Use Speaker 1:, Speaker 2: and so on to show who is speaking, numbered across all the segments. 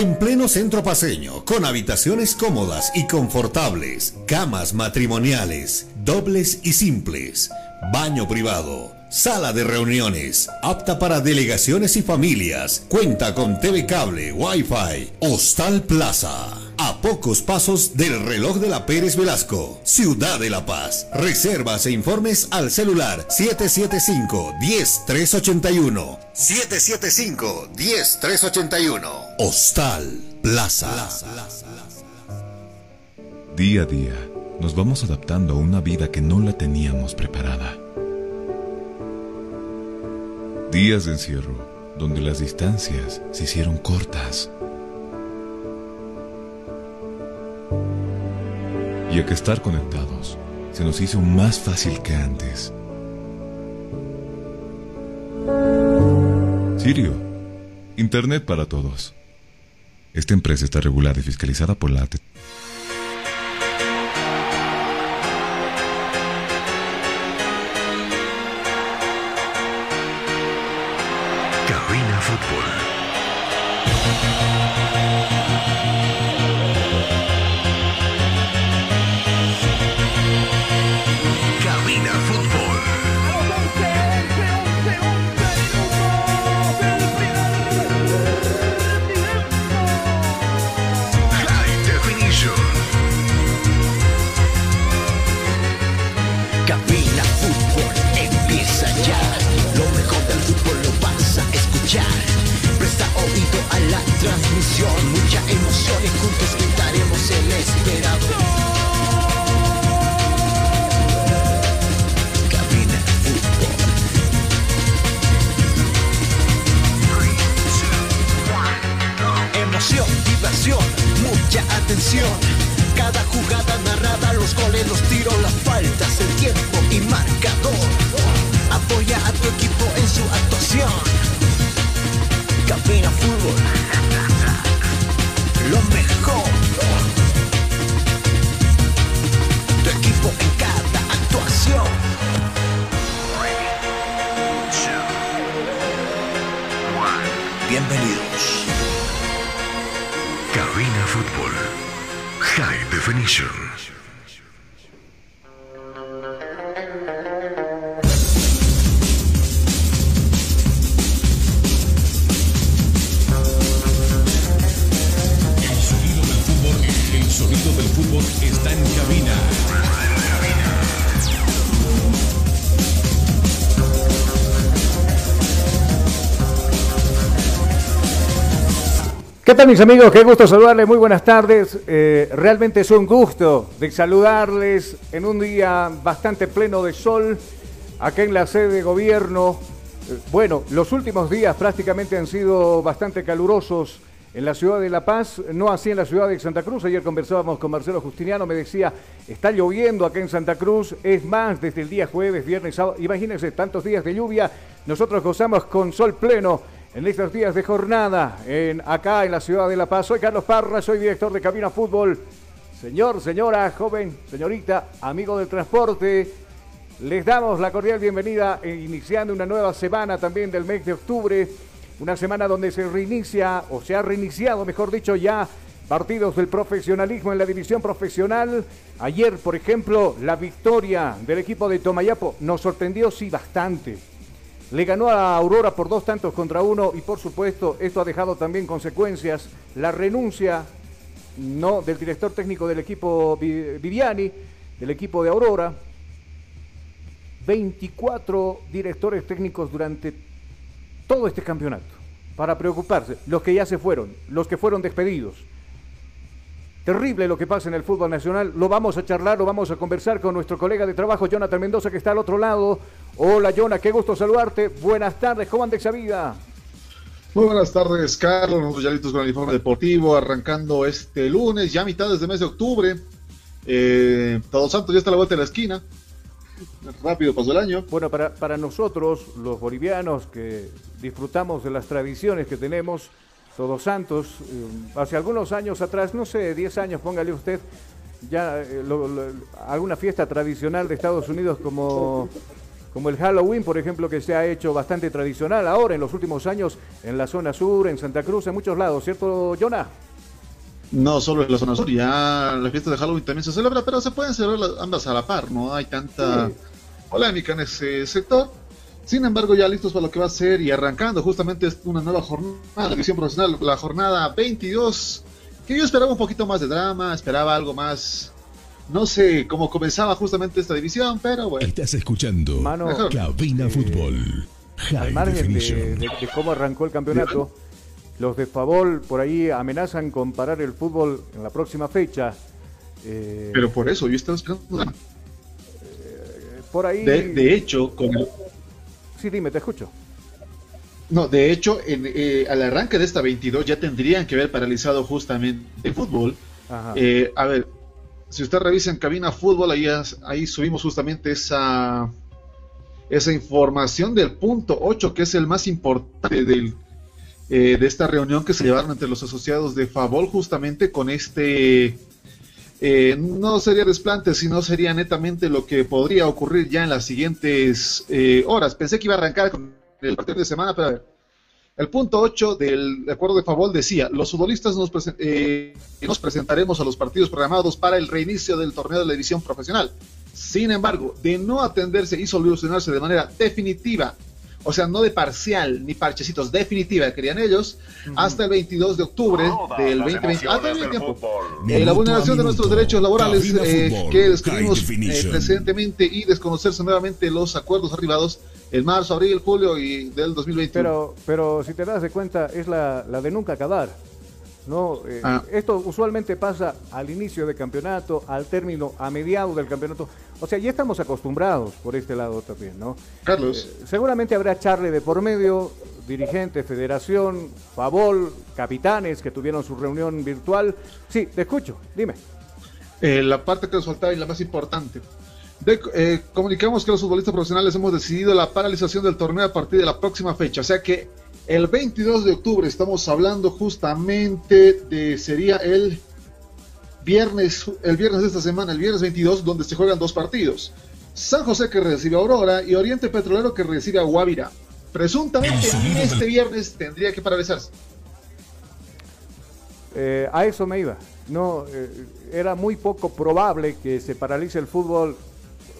Speaker 1: en pleno centro paseño, con habitaciones cómodas y confortables, camas matrimoniales, dobles y simples, baño privado, sala de reuniones, apta para delegaciones y familias, cuenta con TV cable, Wi-Fi, Hostal Plaza. A pocos pasos del reloj de la Pérez Velasco, Ciudad de La Paz. Reservas e informes al celular 775-10381. 775-10381. Hostal Plaza.
Speaker 2: Día a día, nos vamos adaptando a una vida que no la teníamos preparada. Días de encierro, donde las distancias se hicieron cortas. Y a que estar conectados se nos hizo más fácil que antes. Sirio, Internet para todos. Esta empresa está regulada y fiscalizada por la ATT.
Speaker 3: ¿Qué tal mis amigos? Qué gusto saludarles, muy buenas tardes. Eh, realmente es un gusto de saludarles en un día bastante pleno de sol, acá en la sede de gobierno. Eh, bueno, los últimos días prácticamente han sido bastante calurosos en la ciudad de La Paz, no así en la ciudad de Santa Cruz. Ayer conversábamos con Marcelo Justiniano, me decía, está lloviendo acá en Santa Cruz, es más, desde el día jueves, viernes, sábado, imagínense, tantos días de lluvia, nosotros gozamos con sol pleno en estos días de jornada en, acá en la ciudad de La Paz. Soy Carlos Parra, soy director de Cabina Fútbol. Señor, señora, joven, señorita, amigo del transporte, les damos la cordial bienvenida eh, iniciando una nueva semana también del mes de octubre, una semana donde se reinicia o se ha reiniciado, mejor dicho, ya partidos del profesionalismo en la división profesional. Ayer, por ejemplo, la victoria del equipo de Tomayapo nos sorprendió, sí, bastante. Le ganó a Aurora por dos tantos contra uno y por supuesto esto ha dejado también consecuencias. La renuncia no del director técnico del equipo Vi- Viviani, del equipo de Aurora. 24 directores técnicos durante todo este campeonato para preocuparse. Los que ya se fueron, los que fueron despedidos. Terrible lo que pasa en el fútbol nacional. Lo vamos a charlar, lo vamos a conversar con nuestro colega de trabajo, Jonathan Mendoza, que está al otro lado. Hola, Jonah, qué gusto saludarte. Buenas tardes, ¿cómo anda esa vida?
Speaker 4: Muy buenas tardes, Carlos. Nosotros ya listos con el informe deportivo, arrancando este lunes, ya a mitad del mes de octubre. Eh, Todos Santos ya está a la vuelta de la esquina. Rápido pasó el año.
Speaker 3: Bueno, para, para nosotros, los bolivianos que disfrutamos de las tradiciones que tenemos, Todos Santos, eh, hace algunos años atrás, no sé, 10 años, póngale usted, ya eh, lo- lo- alguna fiesta tradicional de Estados Unidos como como el Halloween, por ejemplo, que se ha hecho bastante tradicional ahora en los últimos años en la zona sur, en Santa Cruz, en muchos lados, ¿cierto, Jonah?
Speaker 4: No solo en la zona sur, ya la fiesta de Halloween también se celebra, pero se pueden celebrar ambas a la par, no hay tanta polémica en ese sector. Sin embargo, ya listos para lo que va a ser y arrancando justamente una nueva jornada de división profesional, la jornada 22, que yo esperaba un poquito más de drama, esperaba algo más, no sé cómo comenzaba justamente esta división, pero bueno.
Speaker 5: Estás escuchando
Speaker 3: Mano,
Speaker 5: Cabina
Speaker 3: eh,
Speaker 5: Fútbol.
Speaker 3: Al
Speaker 5: High
Speaker 3: margen de, de- de cómo arrancó el campeonato, los de Favol por ahí amenazan con parar el fútbol en la próxima fecha. Eh,
Speaker 4: Pero por eso yo estaba esperando. drama.
Speaker 3: por ahí.
Speaker 4: De, de hecho, con el-
Speaker 3: Sí, dime, te escucho.
Speaker 4: No, de hecho, en, eh, al arranque de esta 22 ya tendrían que haber paralizado justamente el fútbol.
Speaker 3: Ajá.
Speaker 4: Eh, a ver, si usted revisa en cabina fútbol, ahí, ahí subimos justamente esa, esa información del punto 8, que es el más importante del, eh, de esta reunión que se llevaron entre los asociados de Favol, justamente con este. eh, no sería desplante, sino sería netamente lo que podría ocurrir ya en las siguientes eh, horas. Pensé que iba a arrancar con el partido de semana, pero ver. El punto 8 del acuerdo de Favol decía, los futbolistas nos, presen- eh, nos presentaremos a los partidos programados para el reinicio del torneo de la división profesional. Sin embargo, de no atenderse y solucionarse de manera definitiva, o sea, no de parcial ni parchecitos, definitiva, querían ellos, hasta el 22 de octubre del 2020. Ah, tiempo. Eh, la vulneración de nuestros derechos laborales eh,
Speaker 5: Fútbol.
Speaker 4: que describimos eh, precedentemente y desconocerse nuevamente los acuerdos arribados en marzo, abril, julio y del 2021.
Speaker 3: Pero, pero si te das de cuenta, es la, la de nunca acabar. ¿no? Eh,
Speaker 4: Ah.
Speaker 3: Esto usualmente pasa al inicio del campeonato, al término, a mediados del campeonato. O sea, ya estamos acostumbrados por este lado también, ¿no?
Speaker 4: Carlos.
Speaker 3: Eh, seguramente habrá charle de por medio, dirigentes, federación, Favol, capitanes que tuvieron su reunión virtual. Sí, te escucho, dime.
Speaker 4: Eh, la parte que nos faltaba y la más importante. De- eh, comunicamos que los futbolistas profesionales hemos decidido la paralización del torneo a partir de la próxima fecha. O sea que el 22 de octubre estamos hablando justamente de sería el viernes, el viernes de esta semana, el viernes 22, donde se juegan dos partidos. San José que recibe a Aurora y Oriente Petrolero que recibe a Guavira. Presuntamente este viernes tendría que paralizarse.
Speaker 3: Eh, a eso me iba. No, eh, era muy poco probable que se paralice el fútbol.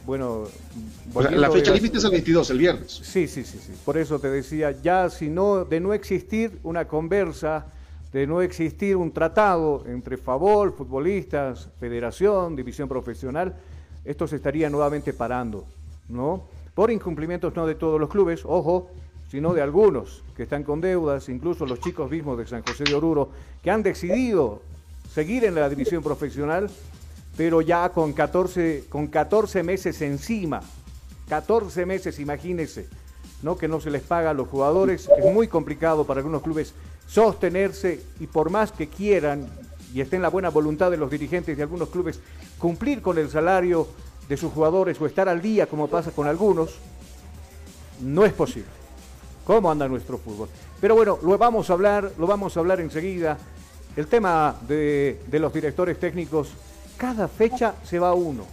Speaker 3: Bueno,
Speaker 4: O sea,
Speaker 3: volviendo
Speaker 4: la fecha límite es el 22, el viernes.
Speaker 3: Sí, sí, sí, sí. Por eso te decía, ya si no, de no existir una conversa, de no existir un tratado entre Favol, futbolistas, federación, división profesional, esto se estaría nuevamente parando, ¿no? Por incumplimientos no de todos los clubes, ojo, sino de algunos que están con deudas, incluso los chicos mismos de San José de Oruro, que han decidido seguir en la división profesional, pero ya con 14, con 14 meses encima, 14 meses, imagínense, ¿no? que no se les paga a los jugadores. Es muy complicado para algunos clubes sostenerse y por más que quieran y esté en la buena voluntad de los dirigentes de algunos clubes cumplir con el salario de sus jugadores o estar al día como pasa con algunos, no es posible. ¿Cómo anda nuestro fútbol? Pero bueno, lo vamos a hablar, lo vamos a hablar enseguida. El tema de, de los directores técnicos, cada fecha se va uno.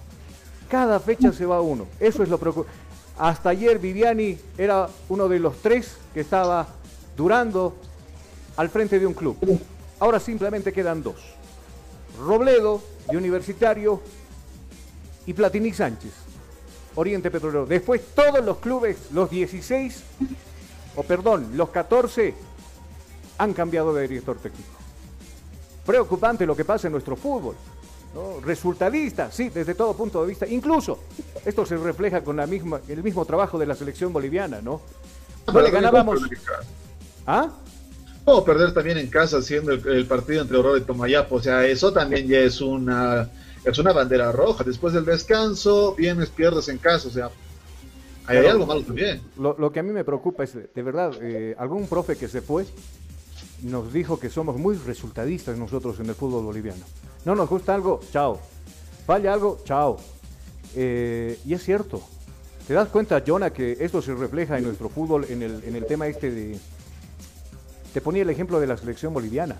Speaker 3: Cada fecha se va uno. Eso es lo preocupante. Hasta ayer Viviani era uno de los tres que estaba durando al frente de un club. Ahora simplemente quedan dos. Robledo, de Universitario, y Platini Sánchez, Oriente Petrolero. Después todos los clubes, los 16, o perdón, los 14, han cambiado de director técnico. Preocupante lo que pasa en nuestro fútbol. ¿No? Resultadista, sí, desde todo punto de vista. Incluso esto se refleja con la misma, el mismo trabajo de la selección boliviana, ¿no? No le ganábamos. ¿Ah?
Speaker 4: Puedo perder también en casa haciendo el, el partido entre Aurora y Tomayapo. O sea, eso también ya es una, es una bandera roja. Después del descanso, vienes, pierdes en casa. O sea, hay, algo malo también.
Speaker 3: Lo, lo que a mí me preocupa es, de verdad, eh, algún profe que se fue nos dijo que somos muy resultadistas nosotros en el fútbol boliviano. No nos gusta algo, chao. Falla algo, chao. Eh, y es cierto. ¿Te das cuenta, Jonah, que esto se refleja en nuestro fútbol en el, en el tema este de... Te ponía el ejemplo de la selección boliviana.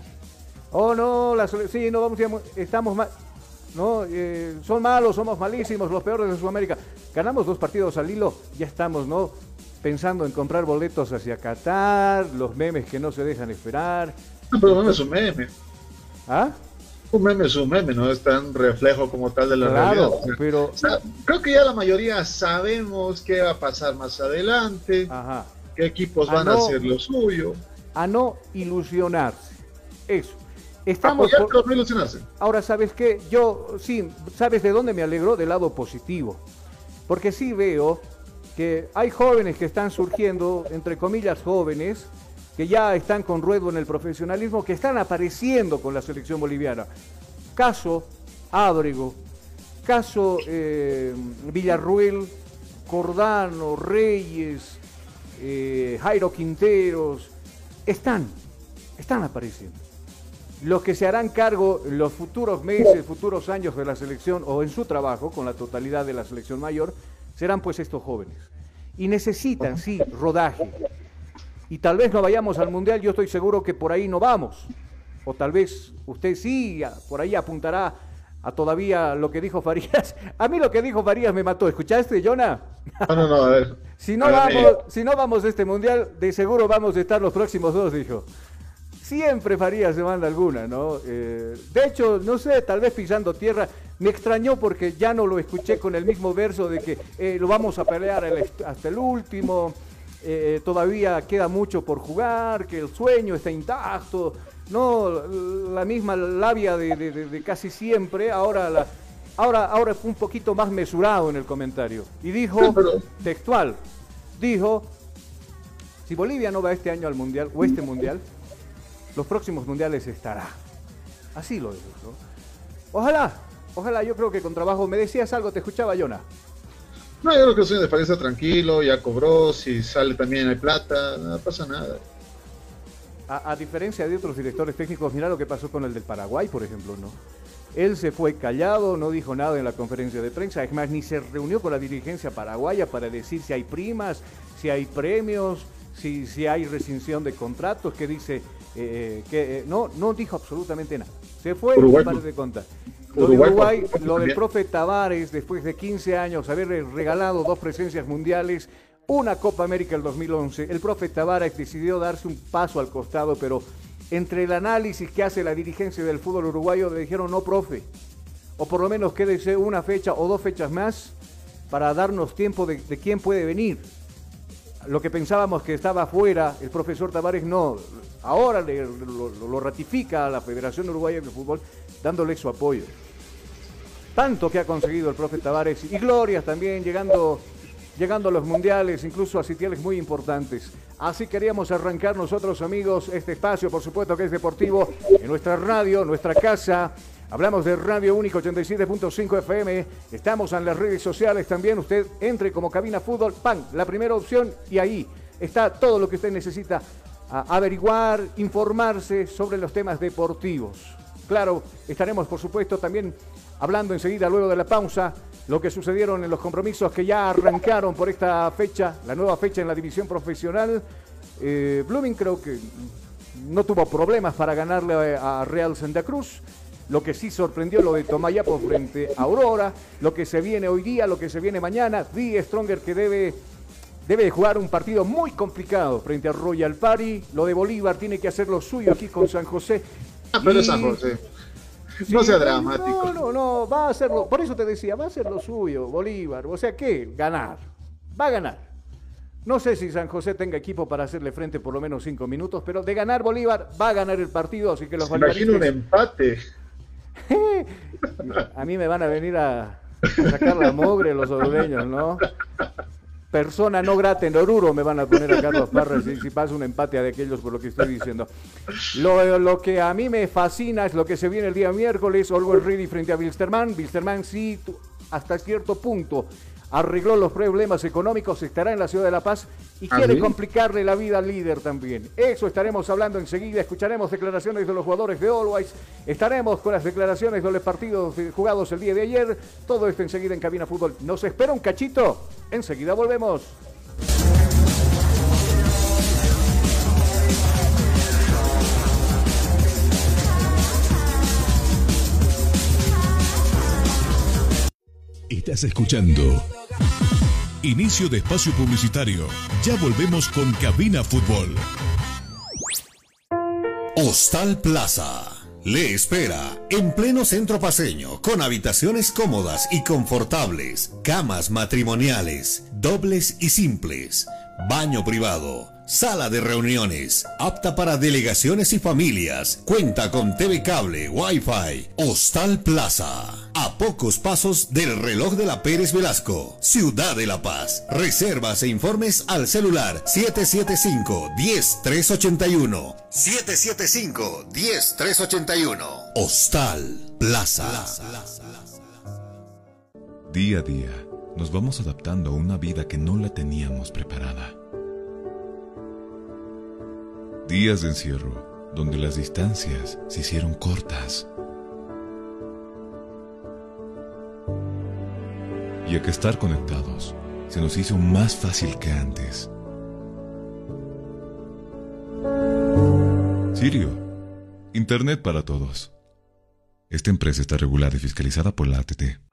Speaker 3: Oh, no, la selección, sí, no vamos, estamos mal. ¿no? Eh, son malos, somos malísimos, los peores de Sudamérica. Ganamos dos partidos al hilo, ya estamos, ¿no? Pensando en comprar boletos hacia Qatar, los memes que no se dejan esperar.
Speaker 4: No, pero meme es un meme.
Speaker 3: ¿Ah?
Speaker 4: Un meme es un meme, no es tan reflejo como tal de la
Speaker 3: Claro,
Speaker 4: realidad.
Speaker 3: Pero...
Speaker 4: o sea, creo que ya la mayoría sabemos qué va a pasar más adelante,
Speaker 3: Ajá.
Speaker 4: qué equipos
Speaker 3: Ah,
Speaker 4: van a hacer lo suyo.
Speaker 3: A no ilusionarse. Eso. Estamos...
Speaker 4: Apoyar,
Speaker 3: por-
Speaker 4: no ilusionarse.
Speaker 3: Ahora, ¿sabes qué? Yo, sí, ¿sabes de dónde me alegro? Del lado positivo. Porque sí veo que hay jóvenes que están surgiendo, entre comillas jóvenes, que ya están con ruedo en el profesionalismo, que están apareciendo con la selección boliviana. Caso Ábrego, caso eh, Villarruel, Cordano, Reyes, eh, Jairo Quinteros, están, están apareciendo. Los que se harán cargo los futuros meses, futuros años de la selección o en su trabajo con la totalidad de la selección mayor, serán pues estos jóvenes. Y necesitan, sí, rodaje. Y tal vez no vayamos al Mundial, yo estoy seguro que por ahí no vamos. O tal vez usted sí, por ahí apuntará a todavía lo que dijo Farías. A mí lo que dijo Farías me mató. ¿Escuchaste, Jonah?
Speaker 4: No, no, no, a ver.
Speaker 3: Si no, vamos, si no vamos a este mundial, de seguro vamos a estar los próximos dos, dijo. Siempre Farías se manda alguna, ¿no? Eh, de hecho, no sé, tal vez pisando tierra, me extrañó porque ya no lo escuché con el mismo verso de que eh, lo vamos a pelear el hasta el último, eh, todavía queda mucho por jugar, que el sueño está intacto, no, la misma labia de, de- de- de casi siempre, ahora la, Ahora, ahora fue un poquito más mesurado en el comentario. Y dijo,
Speaker 4: Sí, pero-
Speaker 3: textual, dijo, si Bolivia no va este año al Mundial, o este Mundial, los próximos Mundiales estará. Así lo dijo. Ojalá, ojalá, yo creo que con trabajo, me decías algo, te escuchaba, Jonah.
Speaker 4: No, yo creo que el sueño de Farías está tranquilo, ya cobró, si sale también hay plata, no pasa nada.
Speaker 3: A, a diferencia de otros directores técnicos, mira lo que pasó con el del Paraguay, por ejemplo, ¿no? Él se fue callado, no dijo nada en la conferencia de prensa, es más, ni se reunió con la dirigencia paraguaya para decir si hay primas, si hay premios, si, si hay rescisión de contratos, que dice eh, que eh, no, no dijo absolutamente nada. Se fue
Speaker 4: Uruguay,
Speaker 3: para de contar. Lo de
Speaker 4: Uruguay,
Speaker 3: lo del profe Tavares, después de 15 años, haberle regalado dos presencias mundiales, una Copa América el 2011, el profe Tavares decidió darse un paso al costado, pero entre el análisis que hace la dirigencia del fútbol uruguayo le dijeron, no, profe, o por lo menos quédese una fecha o dos fechas más para darnos tiempo de, de quién puede venir. Lo que pensábamos que estaba afuera, el profesor Tavares no, ahora le- lo- lo ratifica a la Federación Uruguaya de Fútbol dándole su apoyo. Tanto que ha conseguido el profe Tavares y glorias también llegando, llegando a los mundiales, incluso a sitiales muy importantes. Así queríamos arrancar nosotros amigos este espacio, por supuesto que es deportivo, en nuestra radio, nuestra casa. Hablamos de Radio Único 87.5 FM. Estamos en las redes sociales también. Usted entre como cabina fútbol, pan, la primera opción y ahí está todo lo que usted necesita averiguar, informarse sobre los temas deportivos. Claro, estaremos por supuesto también hablando enseguida, luego de la pausa, lo que sucedieron en los compromisos que ya arrancaron por esta fecha, la nueva fecha en la división profesional. Eh, Blooming creo que no tuvo problemas para ganarle a Real Santa Cruz. Lo que sí sorprendió lo de Tomayapo frente a Aurora, lo que se viene hoy día, lo que se viene mañana, Die Stronger que debe Debe de jugar un partido muy complicado frente a Royal Party. Lo de Bolívar tiene que hacer lo suyo aquí con San José.
Speaker 4: Ah, pero
Speaker 3: Y-
Speaker 4: San José. No sea dramático.
Speaker 3: No, no, no, va a hacerlo. Por eso te decía, va a hacer lo suyo, Bolívar. O sea, ¿qué? Ganar. Va a ganar. No sé si San José tenga equipo para hacerle frente por lo menos cinco minutos, pero de ganar Bolívar va a ganar el partido, así que los
Speaker 4: Se imagina un empate.
Speaker 3: A mí me van a venir a, a sacar la mogre los orureños, ¿no? Persona no grata en Oruro me van a poner a Carlos Parra si, si pasa un empate de aquellos por lo que estoy diciendo. Lo, lo que a mí me fascina es lo que se viene el día miércoles, Always Ready frente a Wilstermann. Wilstermann sí, hasta cierto punto arregló los problemas económicos, estará en la ciudad de La Paz y
Speaker 4: ¿Ah,
Speaker 3: quiere
Speaker 4: sí?
Speaker 3: complicarle la vida al líder también. Eso estaremos hablando enseguida, escucharemos declaraciones de los jugadores de Always, estaremos con las declaraciones de los partidos jugados el día de ayer, todo esto enseguida en Cabina Fútbol. Nos espera un cachito, enseguida volvemos.
Speaker 6: Estás escuchando. Inicio de espacio publicitario. Ya volvemos con Cabina Fútbol.
Speaker 1: Hostal Plaza. Le espera en pleno centro paseño, con habitaciones cómodas y confortables, camas matrimoniales, dobles y simples, baño privado, sala de reuniones, apta para delegaciones y familias, cuenta con TV cable, Wi-Fi, Hostal Plaza. A pocos pasos del reloj de la Pérez Velasco, Ciudad de La Paz. Reservas e informes al celular 775-10381. 775-10381. Hostal Plaza.
Speaker 2: Día a día, nos vamos adaptando a una vida que no la teníamos preparada. Días de encierro, donde las distancias se hicieron cortas. Y a que estar conectados se nos hizo más fácil que antes. Sirio, Internet para todos. Esta empresa está regulada y fiscalizada por la ATT.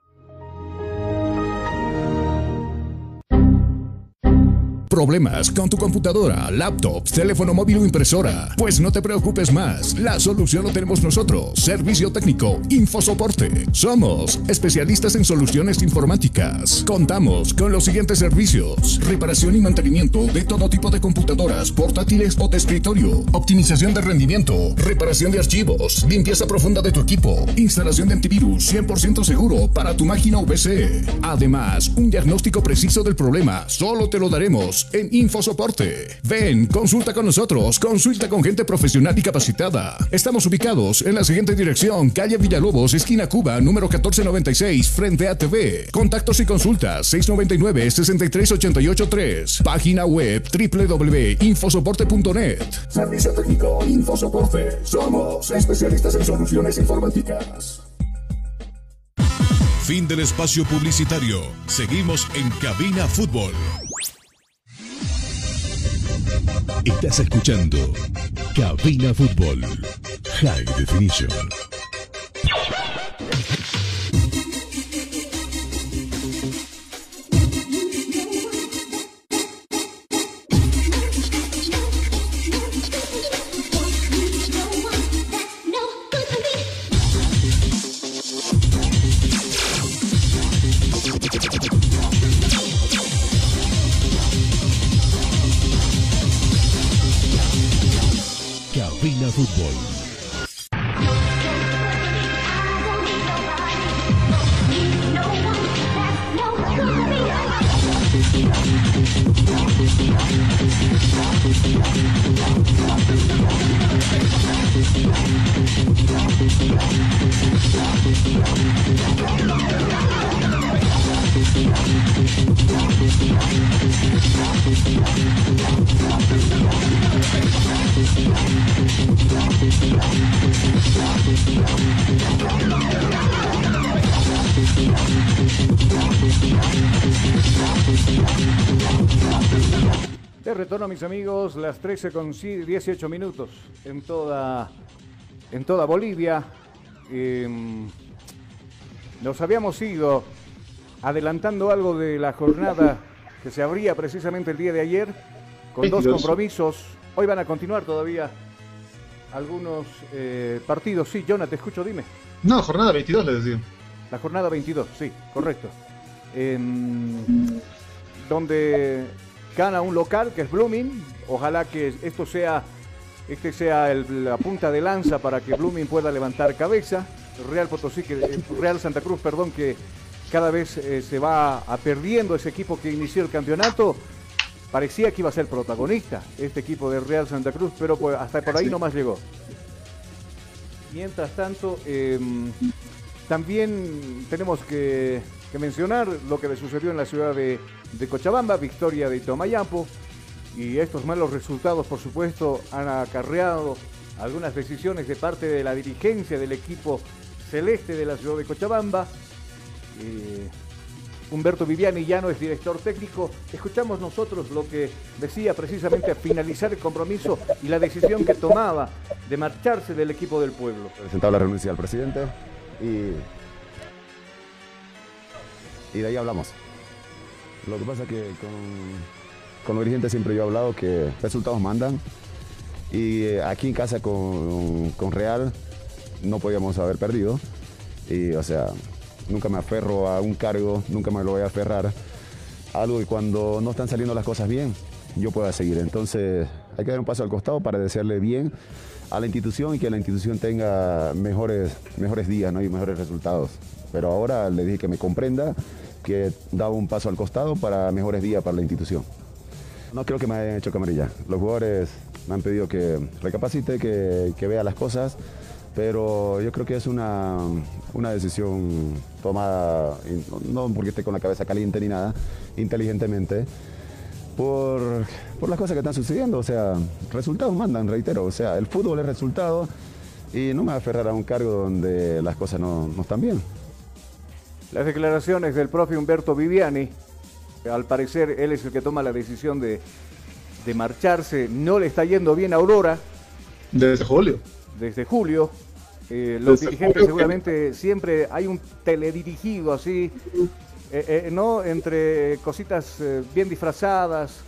Speaker 6: ¿Problemas con tu computadora, laptop, teléfono móvil o impresora? Pues no te preocupes más. La solución lo tenemos nosotros. Servicio técnico, Infosoporte. Somos especialistas en soluciones informáticas. Contamos con los siguientes servicios: reparación y mantenimiento de todo tipo de computadoras, portátiles o de escritorio, optimización de rendimiento, reparación de archivos, limpieza profunda de tu equipo, instalación de antivirus 100% seguro para tu máquina o. Además, un diagnóstico preciso del problema solo te lo daremos en Infosoporte. Ven, consulta con nosotros, consulta con gente profesional y capacitada. Estamos ubicados en la siguiente dirección, calle Villalobos, esquina Cuba, número 1496, frente a TV. Contactos y consultas 699-63883. Página web www.infosoporte.net. Servicio técnico Infosoporte. Somos especialistas en soluciones informáticas. Fin del espacio publicitario. Seguimos en Cabina Fútbol. Estás escuchando Cabina Fútbol High Definition.
Speaker 3: De retorno, mis amigos, las 13 con 18 minutos en toda, en toda Bolivia. Em, nos habíamos ido adelantando algo de la jornada que se abría precisamente el día de ayer con dos
Speaker 4: 22.
Speaker 3: compromisos. Hoy van a continuar todavía algunos eh, partidos. Sí, Jonah, te escucho, dime.
Speaker 4: No, jornada 22 le decía.
Speaker 3: La jornada 22, sí, correcto. En- donde gana un local que es Blooming. Ojalá que esto sea, este sea el- la punta de lanza para que Blooming pueda levantar cabeza. Real Potosí, que, eh, Real Santa Cruz, perdón, que cada vez eh, se va a perdiendo ese equipo que inició el campeonato. Parecía que iba a ser protagonista este equipo de Real Santa Cruz, pero pues, hasta por ahí nomás llegó. Mientras tanto, em, también tenemos que, que mencionar lo que le sucedió en la ciudad de, Cochabamba, victoria de Tomayapo, y estos malos resultados, por supuesto, han acarreado algunas decisiones de parte de la dirigencia del equipo celeste de la ciudad de Cochabamba. Eh, Humberto Viviani ya no es director técnico. Escuchamos nosotros lo que decía precisamente a finalizar el compromiso y la decisión que tomaba de marcharse del equipo del pueblo.
Speaker 7: presentado la renuncia al presidente y y de ahí hablamos. Lo que pasa es que con, los dirigentes siempre yo he hablado que resultados mandan y eh, aquí en casa con, con Real no podíamos haber perdido y o sea, nunca me aferro a un cargo, nunca me lo voy a aferrar algo y cuando no están saliendo las cosas bien, yo pueda seguir. Entonces hay que dar un paso al costado para desearle bien a la institución y que la institución tenga mejores, mejores días ¿no? y mejores resultados. Pero ahora le dije que me comprenda, que daba un paso al costado para mejores días para la institución. No creo que me hayan hecho camarilla. Los jugadores me han pedido que recapacite, que, vea las cosas, pero yo creo que es una, una decisión tomada, no porque esté con la cabeza caliente ni nada, inteligentemente, por, por las cosas que están sucediendo. O sea, resultados mandan, reitero. O sea, el fútbol es resultado y no me aferrar a un cargo donde las cosas no, no están bien.
Speaker 3: Las declaraciones del profe Humberto Viviani, al parecer él es el que toma la decisión de, de marcharse, no le está yendo bien a Aurora.
Speaker 4: Desde julio.
Speaker 3: Desde julio. Eh, los
Speaker 4: Desde
Speaker 3: dirigentes
Speaker 4: julio.
Speaker 3: seguramente siempre hay un teledirigido así, eh, eh, ¿no? Entre cositas bien disfrazadas.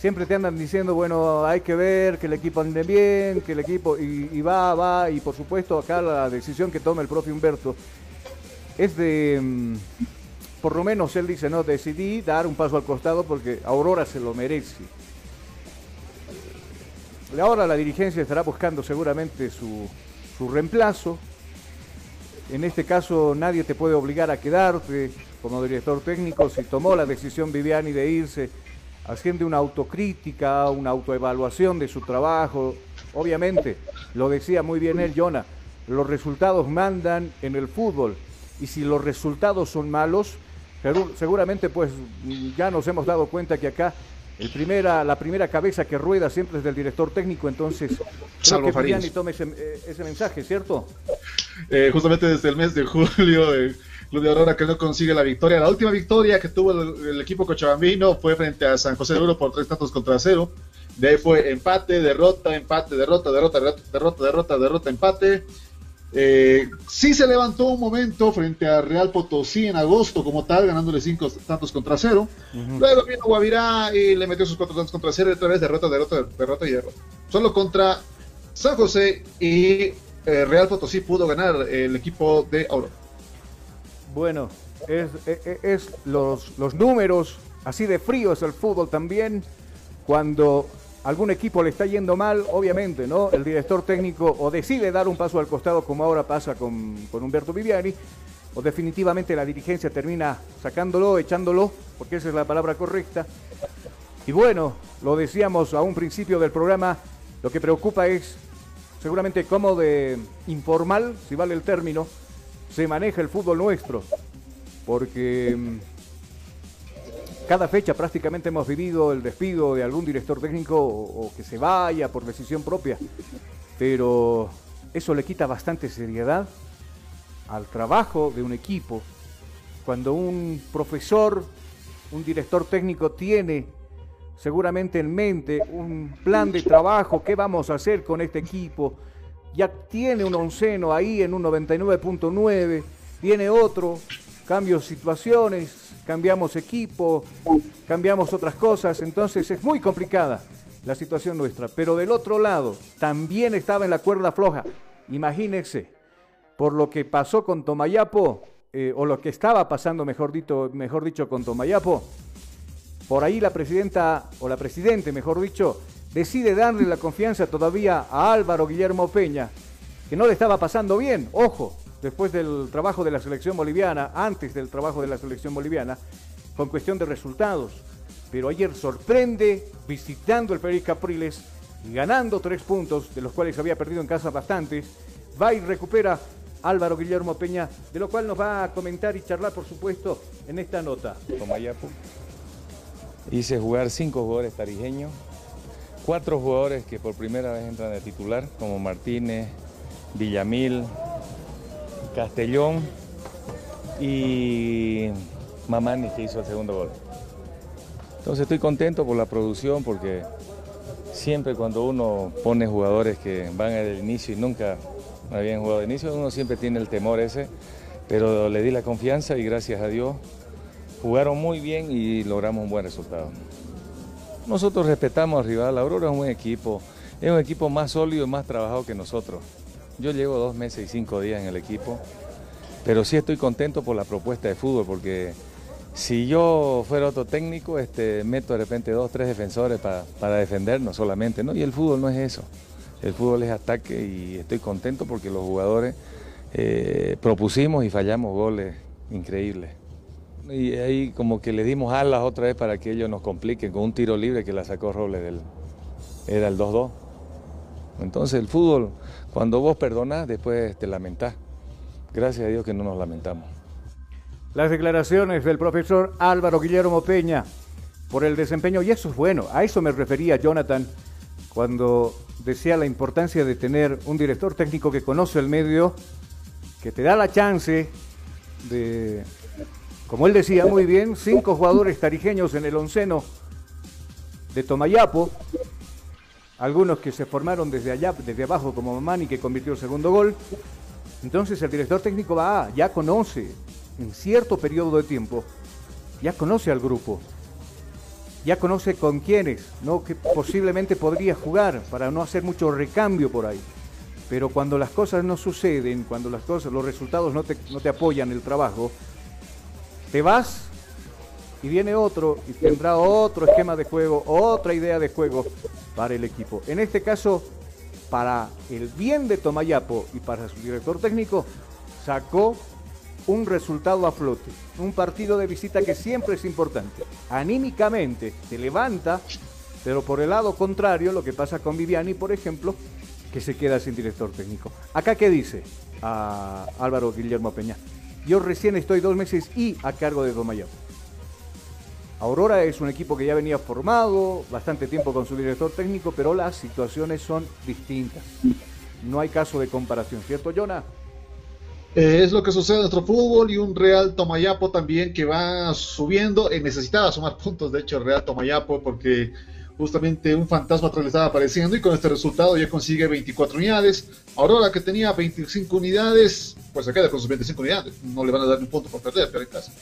Speaker 3: Siempre te andan diciendo, bueno, hay que ver que el equipo ande bien, que el equipo. Y, y va, va. Y por supuesto, acá la decisión que toma el propio Humberto es de. mm, Por lo menos él dice, no, decidí dar un paso al costado porque Aurora se lo merece. Ahora la dirigencia estará buscando seguramente su, su reemplazo. En este caso nadie te puede obligar a quedarte como director técnico. Si tomó la decisión Viviani de irse, haciendo una autocrítica, una autoevaluación de su trabajo. Obviamente, lo decía muy bien él, Jonah, los resultados mandan en el fútbol. Y si los resultados son malos, segur- seguramente pues ya nos hemos dado cuenta que acá el primera, la primera cabeza que rueda siempre es del director técnico, entonces creo
Speaker 4: Salvo
Speaker 3: que
Speaker 4: Farías.
Speaker 3: Viviani tome ese, eh, ese mensaje, ¿cierto?
Speaker 4: Eh, justamente desde el mes de julio, el Club de Aurora que no consigue la victoria. La última victoria que tuvo el, el equipo cochabambino fue frente a San José de Oro por tres tantos contra cero. De ahí fue empate, derrota, empate, derrota, derrota, derrota, derrota, derrota, derrota, empate. Eh, sí se levantó un momento frente a Real Potosí en agosto como tal, ganándole cinco tantos contra cero. Luego vino Guavirá y le metió sus cuatro tantos contra cero y otra vez derrota, derrota, derrota y derrota. Solo contra San José y eh, Real Potosí pudo ganar el equipo de Aurora.
Speaker 3: Bueno, es, es- es los, los números, así de frío es el fútbol también. Cuando algún equipo le está yendo mal, obviamente, ¿no? El director técnico o decide dar un paso al costado, como ahora pasa con, con Humberto Viviani, o definitivamente la dirigencia termina sacándolo, echándolo, porque esa es la palabra correcta. Y bueno, lo decíamos a un principio del programa, lo que preocupa es seguramente cómo de informal, si vale el término, se maneja el fútbol nuestro. Porque mm, cada fecha prácticamente hemos vivido el despido de algún director técnico o, que se vaya por decisión propia. Pero eso le quita bastante seriedad al trabajo de un equipo. Cuando un profesor, un director técnico tiene seguramente en mente un plan de trabajo, qué vamos a hacer con este equipo, ya tiene un onceno ahí en un 99.9, viene otro, cambio situaciones, cambiamos equipo, cambiamos otras cosas, entonces es muy complicada la situación nuestra. Pero del otro lado, también estaba en la cuerda floja. Imagínense, por lo que pasó con Tomayapo, eh, o lo que estaba pasando, mejor dicho, mejor dicho, con Tomayapo, por ahí la presidenta, o la presidente, mejor dicho, decide darle la confianza todavía a Álvaro Guillermo Peña, que no le estaba pasando bien, ojo, después del trabajo de la selección boliviana, antes del trabajo de la selección boliviana, con cuestión de resultados. Pero ayer sorprende visitando el Félix Capriles ganando tres puntos, de los cuales había perdido en casa bastantes. Va y recupera Álvaro Guillermo Peña, de lo cual nos va a comentar y charlar, por supuesto, en esta nota.
Speaker 8: Tomayapo. Hice jugar cinco jugadores tarijeños, cuatro jugadores que por primera vez entran de titular, como Martínez, Villamil, Castellón y Mamani que hizo el segundo gol. Entonces estoy contento por la producción porque siempre cuando uno pone jugadores que van al inicio y nunca habían jugado de inicio, uno siempre tiene el temor ese, pero le di la confianza y gracias a Dios jugaron muy bien y logramos un buen resultado. Nosotros respetamos al rival, Aurora es un buen equipo, es un equipo más sólido y más trabajado que nosotros. Yo llevo dos meses y cinco días en el equipo, pero sí estoy contento por la propuesta de fútbol, porque si yo fuera otro técnico, este, meto de repente dos, tres defensores para, defendernos solamente, ¿no? Y el fútbol no es eso. El fútbol es ataque y estoy contento porque los jugadores eh, propusimos y fallamos goles increíbles. Y ahí como que le dimos alas otra vez para que ellos nos compliquen con un tiro libre que la sacó Robles del... Era el 2-2. Entonces el fútbol, cuando vos perdonás, después te lamentás. Gracias a Dios que no nos lamentamos.
Speaker 3: Las declaraciones del profesor Álvaro Guillermo Peña por el desempeño, y eso es bueno, a eso me refería Jonathan cuando decía la importancia de tener un director técnico que conoce el medio, que te da la chance de como él decía muy bien, cinco jugadores tarijeños en el onceno de Tomayapo, algunos que se formaron desde allá, desde abajo, como Mamani, que convirtió el segundo gol. Entonces el director técnico va, ya conoce en cierto periodo de tiempo, ya conoce al grupo, ya conoce con quiénes, ¿no? que posiblemente podría jugar para no hacer mucho recambio por ahí. Pero cuando las cosas no suceden, cuando las cosas, los resultados no te, no te apoyan el trabajo, te vas y viene otro y tendrá otro esquema de juego, otra idea de juego para el equipo. En este caso, para el bien de Tomayapo y para su director técnico, sacó un resultado a flote. Un partido de visita que siempre es importante. Anímicamente te levanta, pero por el lado contrario, lo que pasa con Viviani, por ejemplo, que se queda sin director técnico. Acá, ¿qué dice a Álvaro Guillermo Peña? Yo recién estoy dos meses y a cargo de Domayo. Aurora es un equipo que ya venía formado, bastante tiempo con su director técnico, pero las situaciones son distintas. No hay caso de comparación, ¿cierto, Jonah?
Speaker 4: Eh, es lo que sucede en nuestro fútbol y un Real Tomayapo también que va subiendo. Eh, necesitaba sumar puntos, de hecho, el Real Tomayapo, porque justamente un fantasma le estaba apareciendo y con este resultado ya consigue 24 unidades. Aurora que tenía 25 unidades, pues se queda con sus 25 unidades. No le van a dar un punto por perder, pero en casa.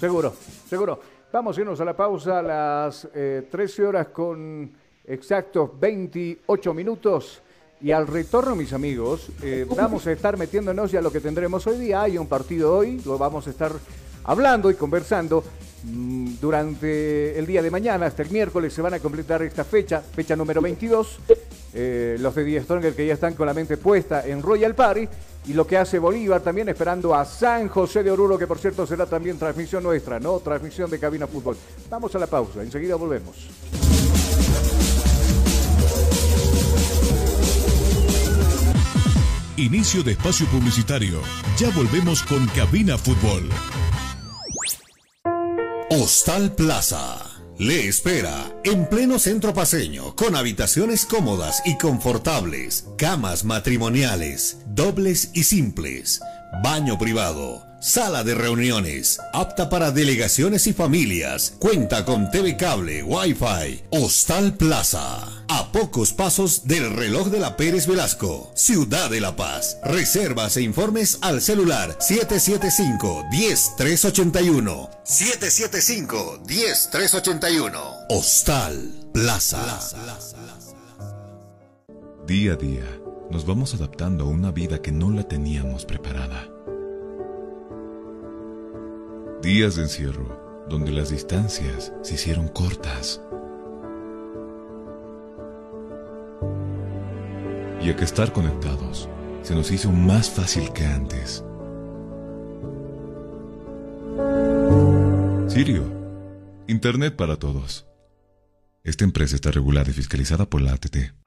Speaker 3: Seguro, seguro. Vamos a irnos a la pausa a las 13 eh, horas con exactos 28 minutos. Y al retorno, mis amigos, eh, vamos a estar metiéndonos ya lo que tendremos hoy día. Hay un partido hoy, lo vamos a estar hablando y conversando Mm, durante el día de mañana, hasta el miércoles, se van a completar esta fecha, fecha número 22. Eh, los de Die Stronger que ya están con la mente puesta en Royal Party. Y lo que hace Bolívar también esperando a San José de Oruro, que por cierto será también transmisión nuestra, ¿no? Transmisión de Cabina Fútbol. Vamos a la pausa, enseguida volvemos.
Speaker 6: Inicio de espacio publicitario. Ya volvemos con Cabina Fútbol.
Speaker 1: Hostal Plaza. Le espera en pleno centro paseño, con habitaciones cómodas y confortables, camas matrimoniales, dobles y simples, baño privado Sala de reuniones, apta para delegaciones y familias. Cuenta con TV cable, Wi-Fi. Hostal Plaza. A pocos pasos del reloj de la Pérez Velasco. Ciudad de La Paz. Reservas e informes al celular 775-10381. 775-10381. Hostal Plaza.
Speaker 2: Día a día, nos vamos adaptando a una vida que no la teníamos preparada Días de encierro, donde las distancias se hicieron cortas. Y a que estar conectados se nos hizo más fácil que antes. Sirio, Internet para todos. Esta empresa está regulada y fiscalizada por la ATT.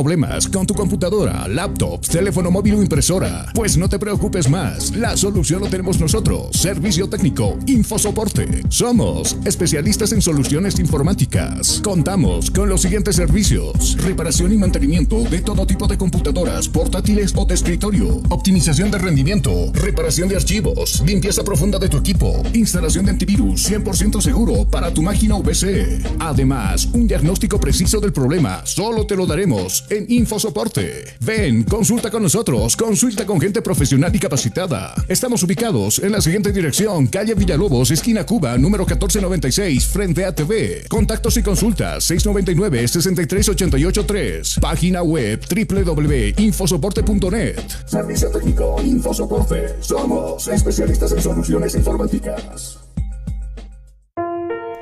Speaker 6: Problemas con tu computadora, laptop, teléfono móvil o impresora? Pues no te preocupes más, la solución lo tenemos nosotros. Servicio técnico, infosoporte. Somos especialistas en soluciones informáticas. Contamos con los siguientes servicios: reparación y mantenimiento de todo tipo de computadoras, portátiles o de escritorio, optimización de rendimiento, reparación de archivos, limpieza profunda de tu equipo, instalación de antivirus 100% seguro para tu máquina o PC. Además, un diagnóstico preciso del problema solo te lo daremos en Infosoporte. Ven, consulta con nosotros, consulta con gente profesional y capacitada. Estamos ubicados en la siguiente dirección, calle Villalobos, esquina Cuba, número 1496, frente a TV. Contactos y consultas 699-63883. Página web www.infosoporte.net. Servicio técnico Infosoporte. Somos especialistas en soluciones informáticas.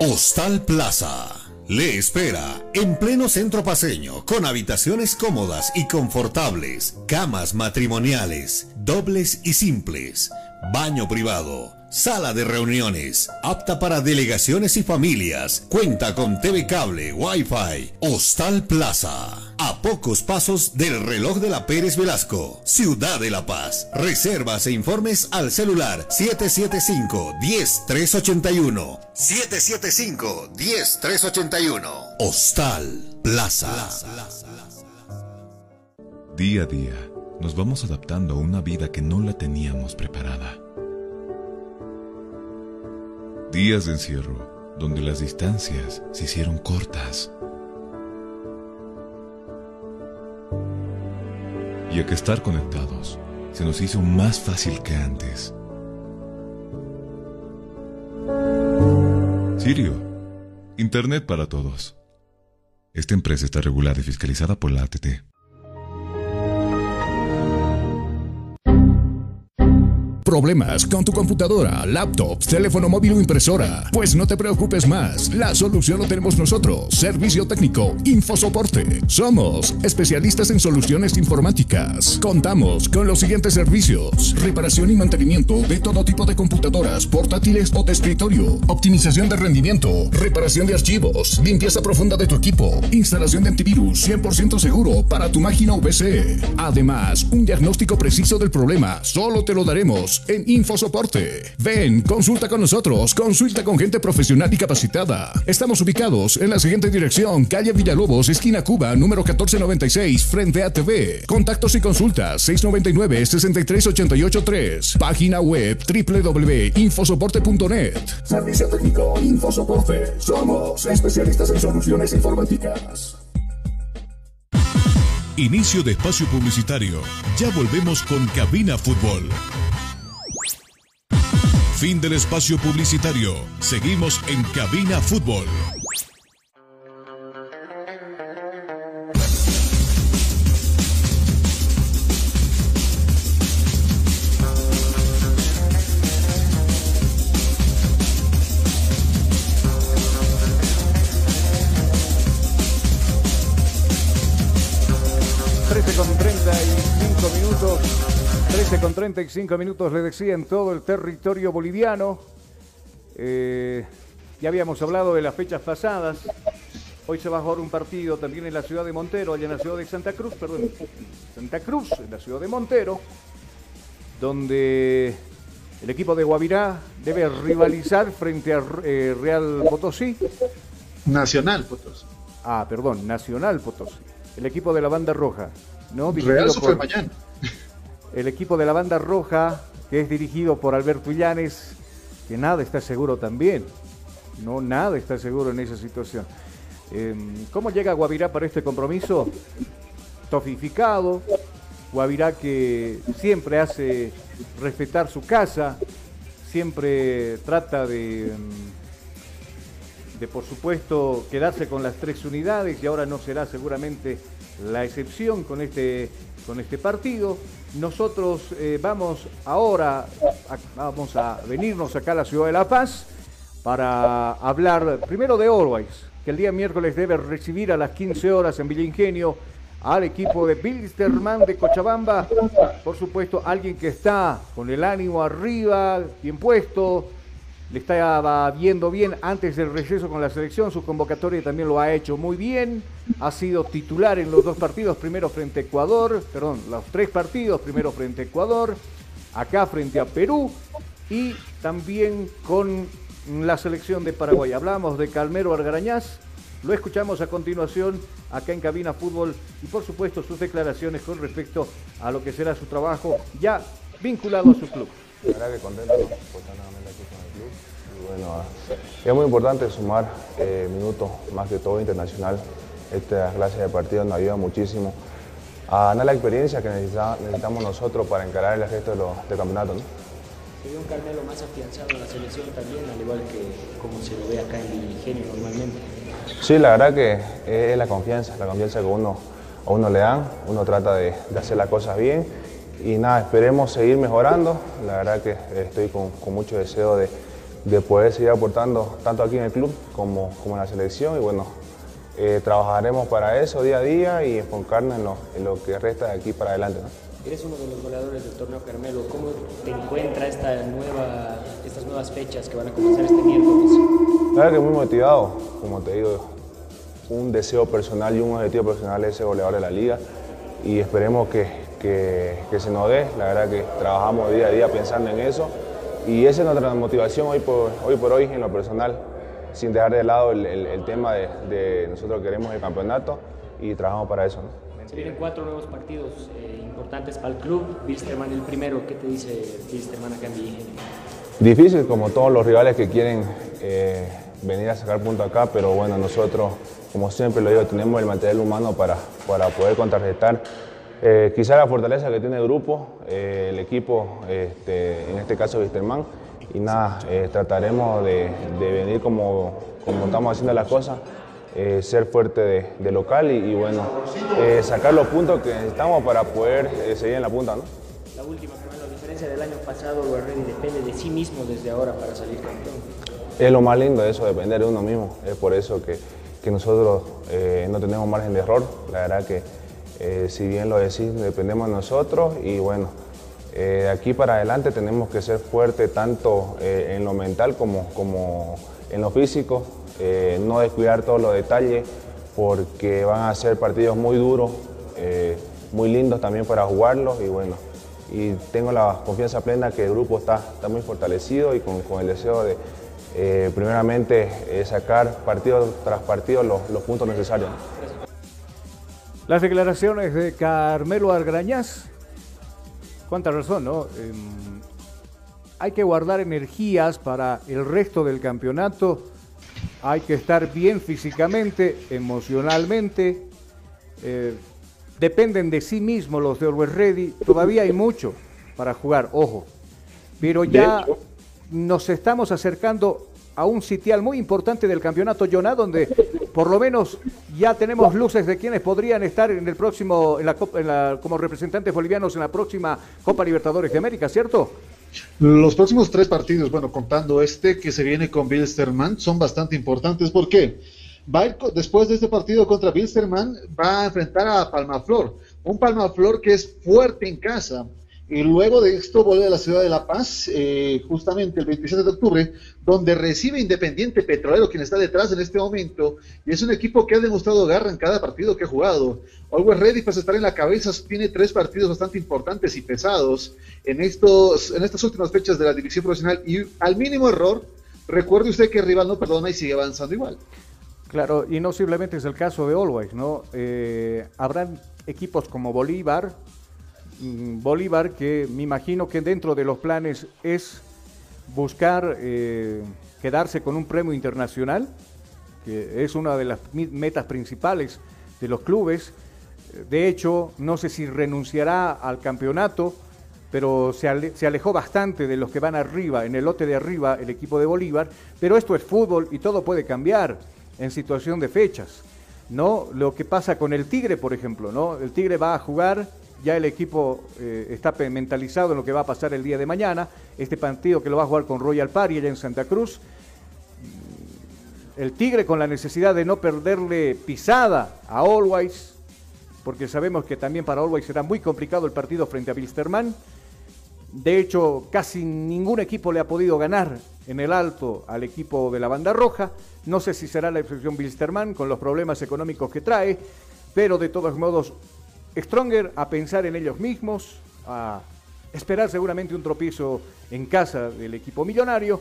Speaker 1: Hostal Plaza. Le espera en pleno centro paseño con habitaciones cómodas y confortables, camas matrimoniales, dobles y simples, baño privado, sala de reuniones, apta para delegaciones y familias, cuenta con TV cable, Wi-Fi, Hostal Plaza. A pocos pasos del reloj de la Pérez Velasco, Ciudad de La Paz. Reservas e informes al celular 775-10381. 775-10381. Hostal Plaza.
Speaker 2: Día a día, nos vamos adaptando a una vida que no la teníamos preparada. Días de encierro, donde las distancias se hicieron cortas. Y a que estar conectados se nos hizo más fácil que antes. Sirio, Internet para todos. Esta empresa está regulada y fiscalizada por la ATT.
Speaker 6: ¿Problemas con tu computadora, laptop, teléfono móvil o impresora? Pues no te preocupes más, la solución lo tenemos nosotros. Servicio técnico, Infosoporte. Somos especialistas en soluciones informáticas. Contamos con los siguientes servicios: reparación y mantenimiento de todo tipo de computadoras, portátiles o de escritorio, optimización de rendimiento, reparación de archivos, limpieza profunda de tu equipo, instalación de antivirus 100% seguro para tu máquina PC. Además, un diagnóstico preciso del problema solo te lo daremos en Infosoporte. Ven, consulta con nosotros, consulta con gente profesional y capacitada. Estamos ubicados en la siguiente dirección, calle Villalobos, esquina Cuba, número 1496, frente a TV. Contactos y consultas 699-63883. Página web www.infosoporte.net. Servicio técnico Infosoporte. Somos especialistas en soluciones informáticas.
Speaker 9: Inicio de espacio publicitario. Ya volvemos con Cabina Fútbol. Fin del espacio publicitario. Seguimos en Cabina Fútbol.
Speaker 3: 13 con 35 minutos, le decía, en todo el territorio boliviano. Eh, ya habíamos hablado de las fechas pasadas. Hoy se va a jugar un partido también en la ciudad de Montero, allá en la ciudad de Santa Cruz, perdón, Santa Cruz, en la ciudad de Montero, donde el equipo de Guavirá debe rivalizar frente a eh, Real Potosí.
Speaker 4: Nacional Potosí.
Speaker 3: Ah, perdón, Nacional Potosí. El equipo de la banda roja. ¿no?
Speaker 4: Real eso fue
Speaker 3: por-
Speaker 4: mañana.
Speaker 3: El equipo de la banda roja, que es dirigido por Alberto Illanes, que nada está seguro también. No, nada está seguro en esa situación. Eh, ¿Cómo llega Guavirá para este compromiso? Tofificado. Guavirá que siempre hace respetar su casa, siempre trata de, mm, de por supuesto, quedarse con las tres unidades y ahora no será seguramente la excepción con este, con este partido. Nosotros eh, vamos ahora, a- vamos a venirnos acá a la ciudad de La Paz para hablar primero de Always, que el día miércoles debe recibir a las 15 horas en Villa Ingenio al equipo de Bilsterman de Cochabamba. Por supuesto, alguien que está con el ánimo arriba, bien puesto, le estaba viendo bien antes del receso con la selección, su convocatoria también lo ha hecho muy bien, ha sido titular en los dos partidos, primero frente a Ecuador, perdón, los tres partidos, primero frente a Ecuador, acá frente a Perú y también con la selección de Paraguay. Hablamos de Calmero Argarañaz, lo escuchamos a continuación acá en Cabina Fútbol y por supuesto sus declaraciones con respecto a lo que será su trabajo ya vinculado a su club.
Speaker 10: La verdad que contento ¿no? por estar nuevamente aquí con el club. Y bueno, es muy importante sumar eh, minutos más que todo internacional esta clase de partidos nos ayuda muchísimo a ganar la experiencia que necesita- necesitamos nosotros para encarar el resto de los de campeonato. ¿no?
Speaker 11: Se ve un Carmelo más afianzado en la selección también, al igual que como se lo ve acá en Ingenio normalmente.
Speaker 10: Sí, la verdad que es la confianza, la confianza que uno, a uno le dan, uno trata de, de hacer las cosas bien y nada, esperemos seguir mejorando, la verdad que estoy con, con mucho deseo de, de poder seguir aportando tanto aquí en el club como, como en la selección y bueno, eh, trabajaremos para eso día a día y enfocarnos en lo, en lo que resta de aquí para adelante. ¿no?
Speaker 11: Eres uno de los goleadores del torneo Carmelo. ¿Cómo te encuentra esta nueva, estas nuevas fechas que van a comenzar este miércoles?
Speaker 10: La verdad que muy motivado, como te digo, un deseo personal y un objetivo personal es ser goleador de la liga y esperemos que, que- que se nos dé. La verdad que trabajamos día a día pensando en eso y esa es nuestra motivación hoy por hoy, por hoy en lo personal, sin dejar de lado el, el- el tema de, de nosotros queremos el campeonato y trabajamos para eso. ¿no?
Speaker 11: Se vienen cuatro nuevos partidos eh, importantes para el club. Bilsterman el primero. ¿Qué te dice Bilsterman acá en Ingenio?
Speaker 10: Difícil como todos los rivales que quieren eh, venir a sacar punto acá, pero bueno, nosotros, como siempre lo digo, tenemos el material humano para, para poder contrarrestar eh, quizá la fortaleza que tiene el grupo, eh, el equipo, este, en este caso Wisterman, y nada, eh, trataremos de, de venir como, como estamos haciendo las cosas, ser fuerte de, de local y, y bueno, sacar los puntos que necesitamos para poder seguir en la punta. ¿no?
Speaker 11: La última, diferencia del año pasado, Ready depende de sí mismo desde ahora para salir campeón.
Speaker 10: Es lo más lindo de eso, depender de uno mismo. Es por eso que, que nosotros no tenemos margen de error. La verdad que, eh, si bien lo decís, dependemos de nosotros y bueno, eh, de aquí para adelante tenemos que ser fuertes tanto eh, en lo mental como, como en lo físico. eh, no descuidar todos los detalles porque van a ser partidos muy duros, eh, muy lindos también para jugarlos y bueno, y tengo la confianza plena que el grupo está, está muy fortalecido y con, con el deseo de, eh, primeramente, eh, sacar partido tras partido los puntos necesarios.
Speaker 3: Las declaraciones de Carmelo Argrañaz. Cuánta razón, ¿no? Em, hay que guardar energías para el resto del campeonato. Hay que estar bien físicamente, emocionalmente. Eh, dependen de sí mismos los de Always Ready. Todavía hay mucho para jugar, ojo. Pero ya nos estamos acercando a un sitial muy importante del campeonato Joná, donde por lo menos ya tenemos luces de quienes podrían estar en el próximo, en la, en la- como representantes bolivianos en la próxima Copa Libertadores de América, ¿cierto?
Speaker 4: Los próximos tres partidos, bueno, contando este que se viene con Bilsterman, son bastante importantes. ¿Por qué? Va ir después de este partido contra Bilsterman, va a enfrentar a Palmaflor. Un Palmaflor que es fuerte en casa. Y luego de esto vuelve a la ciudad de La Paz, eh, justamente el 27 de octubre, donde recibe Independiente Petrolero, quien está detrás en este momento. Y es un equipo que ha demostrado garra en cada partido que ha jugado. Always Ready, pues estar en la cabeza, tiene tres partidos bastante importantes y pesados en, estos, en estas últimas fechas de la división profesional. Y al mínimo error, recuerde usted que el rival no perdona y sigue avanzando igual.
Speaker 3: Claro, y no simplemente es el caso de Always, ¿no? Eh, habrán equipos como Bolívar, Bolívar que me imagino que dentro de los planes es buscar eh, quedarse con un premio internacional, que es una de las metas principales de los clubes. De hecho, no sé si renunciará al campeonato, pero se, se alejó bastante de los que van arriba, en el lote de arriba, el equipo de Bolívar. Pero esto es fútbol y todo puede cambiar en situación de fechas. ¿no? Lo que pasa con el Tigre, por ejemplo, ¿no? El Tigre va a jugar, ya el equipo eh, está mentalizado en lo que va a pasar el día de mañana. Este partido que lo va a jugar con Royal Party allá en Santa Cruz. El Tigre con la necesidad de no perderle pisada a Always, porque sabemos que también para Always será muy complicado el partido frente a Bilsterman. De hecho, casi ningún equipo le ha podido ganar en el alto al equipo de la banda roja. No sé si será la excepción Bilsterman con los problemas económicos que trae, pero de todos modos, Stronger a pensar en ellos mismos, a esperar seguramente un tropiezo en casa del equipo millonario,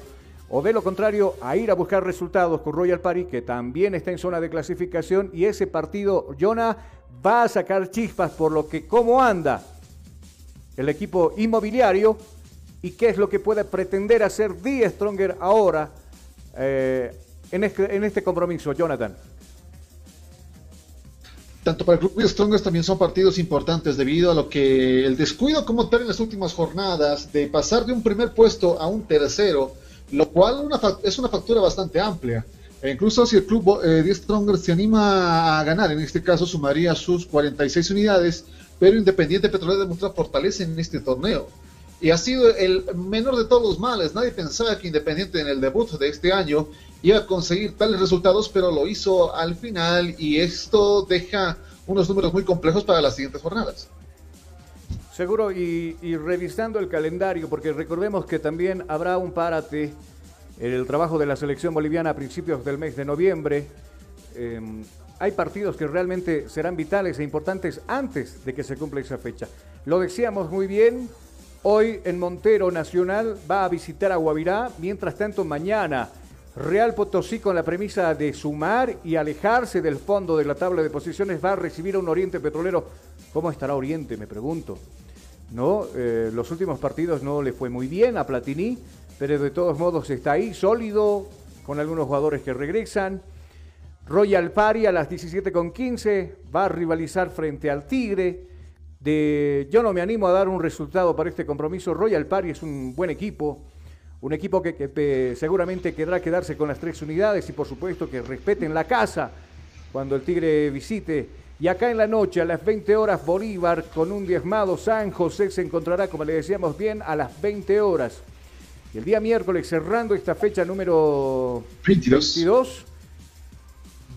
Speaker 3: o de lo contrario, a ir a buscar resultados con Royal Party, que también está en zona de clasificación, y ese partido, Jonah, va a sacar chispas por lo que cómo anda el equipo inmobiliario y qué es lo que puede pretender hacer Die Stronger ahora eh, en, este, en este compromiso, Jonathan.
Speaker 4: Tanto para el Club de Strongers también son partidos importantes debido a lo que el descuido como tal en las últimas jornadas de pasar de un primer puesto a un tercero, lo cual una es una factura bastante amplia. E incluso si el club eh, de Strongers se anima a ganar, en este caso sumaría sus 46 unidades, pero Independiente Petrolero demuestra fortaleza en este torneo. Y ha sido el menor de todos los males. Nadie pensaba que Independiente en el debut de este año iba a conseguir tales resultados, pero lo hizo al final y esto deja unos números muy complejos para las siguientes jornadas.
Speaker 3: Seguro, y, revisando el calendario, porque recordemos que también habrá un párate en el trabajo de la selección boliviana a principios del mes de noviembre. Em, hay partidos que realmente serán vitales e importantes antes de que se cumpla esa fecha. Lo decíamos muy bien, hoy en Montero Nacional va a visitar a Guavirá, mientras tanto mañana Real Potosí con la premisa de sumar y alejarse del fondo de la tabla de posiciones va a recibir a un Oriente Petrolero. ¿Cómo estará Oriente? Me pregunto. No, eh, los últimos partidos no le fue muy bien a Platini, pero de todos modos está ahí, sólido, con algunos jugadores que regresan. Royal Pari a las 17.15 va a rivalizar frente al Tigre. De, yo no me animo a dar un resultado para este compromiso. Royal Pari es un buen equipo un equipo que, seguramente querrá quedarse con las tres unidades y por supuesto que respeten la casa cuando el Tigre visite. Y acá en la noche, a las 20 horas, Bolívar con un diezmado San José se encontrará, como le decíamos bien, a las 20 horas. Y el día miércoles, cerrando esta fecha número 22,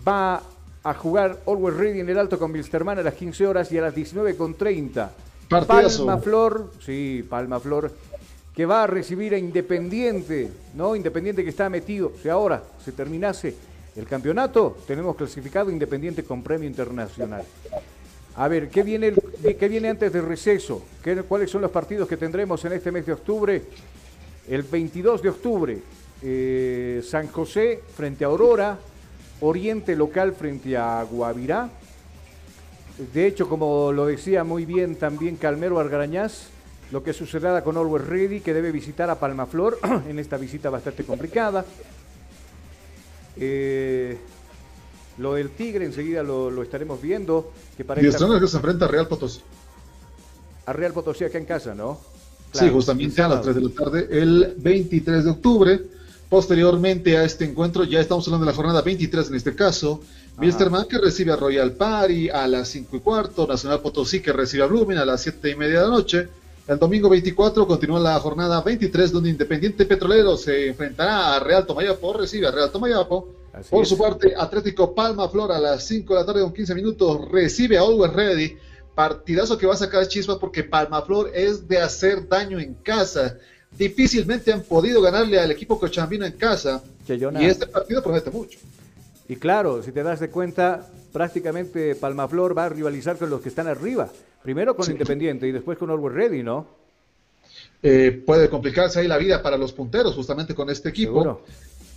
Speaker 3: va a jugar Always Ready en el Alto con Wilstermann a las 15 horas y a las 19.30. Palma Flor, sí, Palma Flor que va a recibir a Independiente, ¿no? Independiente que está metido. Si ahora se terminase el campeonato, tenemos clasificado Independiente con premio internacional. A ver, ¿qué viene, qué viene antes del receso? ¿Qué, ¿Cuáles son los partidos que tendremos en este mes de octubre? El 22 de octubre, eh, San José frente a Aurora, Oriente local frente a Guavirá. De hecho, como lo decía muy bien también Calmero Argarañaz, lo que sucederá con Always Ready, que debe visitar a Palmaflor en esta visita bastante complicada. Eh, lo del Tigre enseguida lo, estaremos viendo.
Speaker 4: Que para y esta... que se enfrenta a Real Potosí.
Speaker 3: A Real Potosí acá en casa, ¿no?
Speaker 4: sí, justamente a las 3 de la tarde, el 23 de octubre. Posteriormente a este encuentro, ya estamos hablando de la jornada 23 en este caso. Wilstermann que recibe a Royal Party a las 5 y cuarto, Nacional Potosí que recibe a Blumen a las 7 y media de la noche, el domingo 24 continúa la jornada 23 donde Independiente Petrolero se enfrentará a Real Tomayapo, recibe a Real Tomayapo. Por su parte, Atlético Palma Flor a las 5 de la tarde con 15 minutos recibe a Always Ready. Partidazo que va a sacar chispas porque Palma Flor es de hacer daño en casa. Difícilmente han podido ganarle al equipo cochambino en casa. Y este partido promete mucho.
Speaker 3: Y claro, si te das de cuenta, prácticamente Palma Flor va a rivalizar con los que están arriba. Primero con Independiente y después con Always Ready, ¿no?
Speaker 4: Eh, puede complicarse ahí la vida para los punteros justamente con este equipo.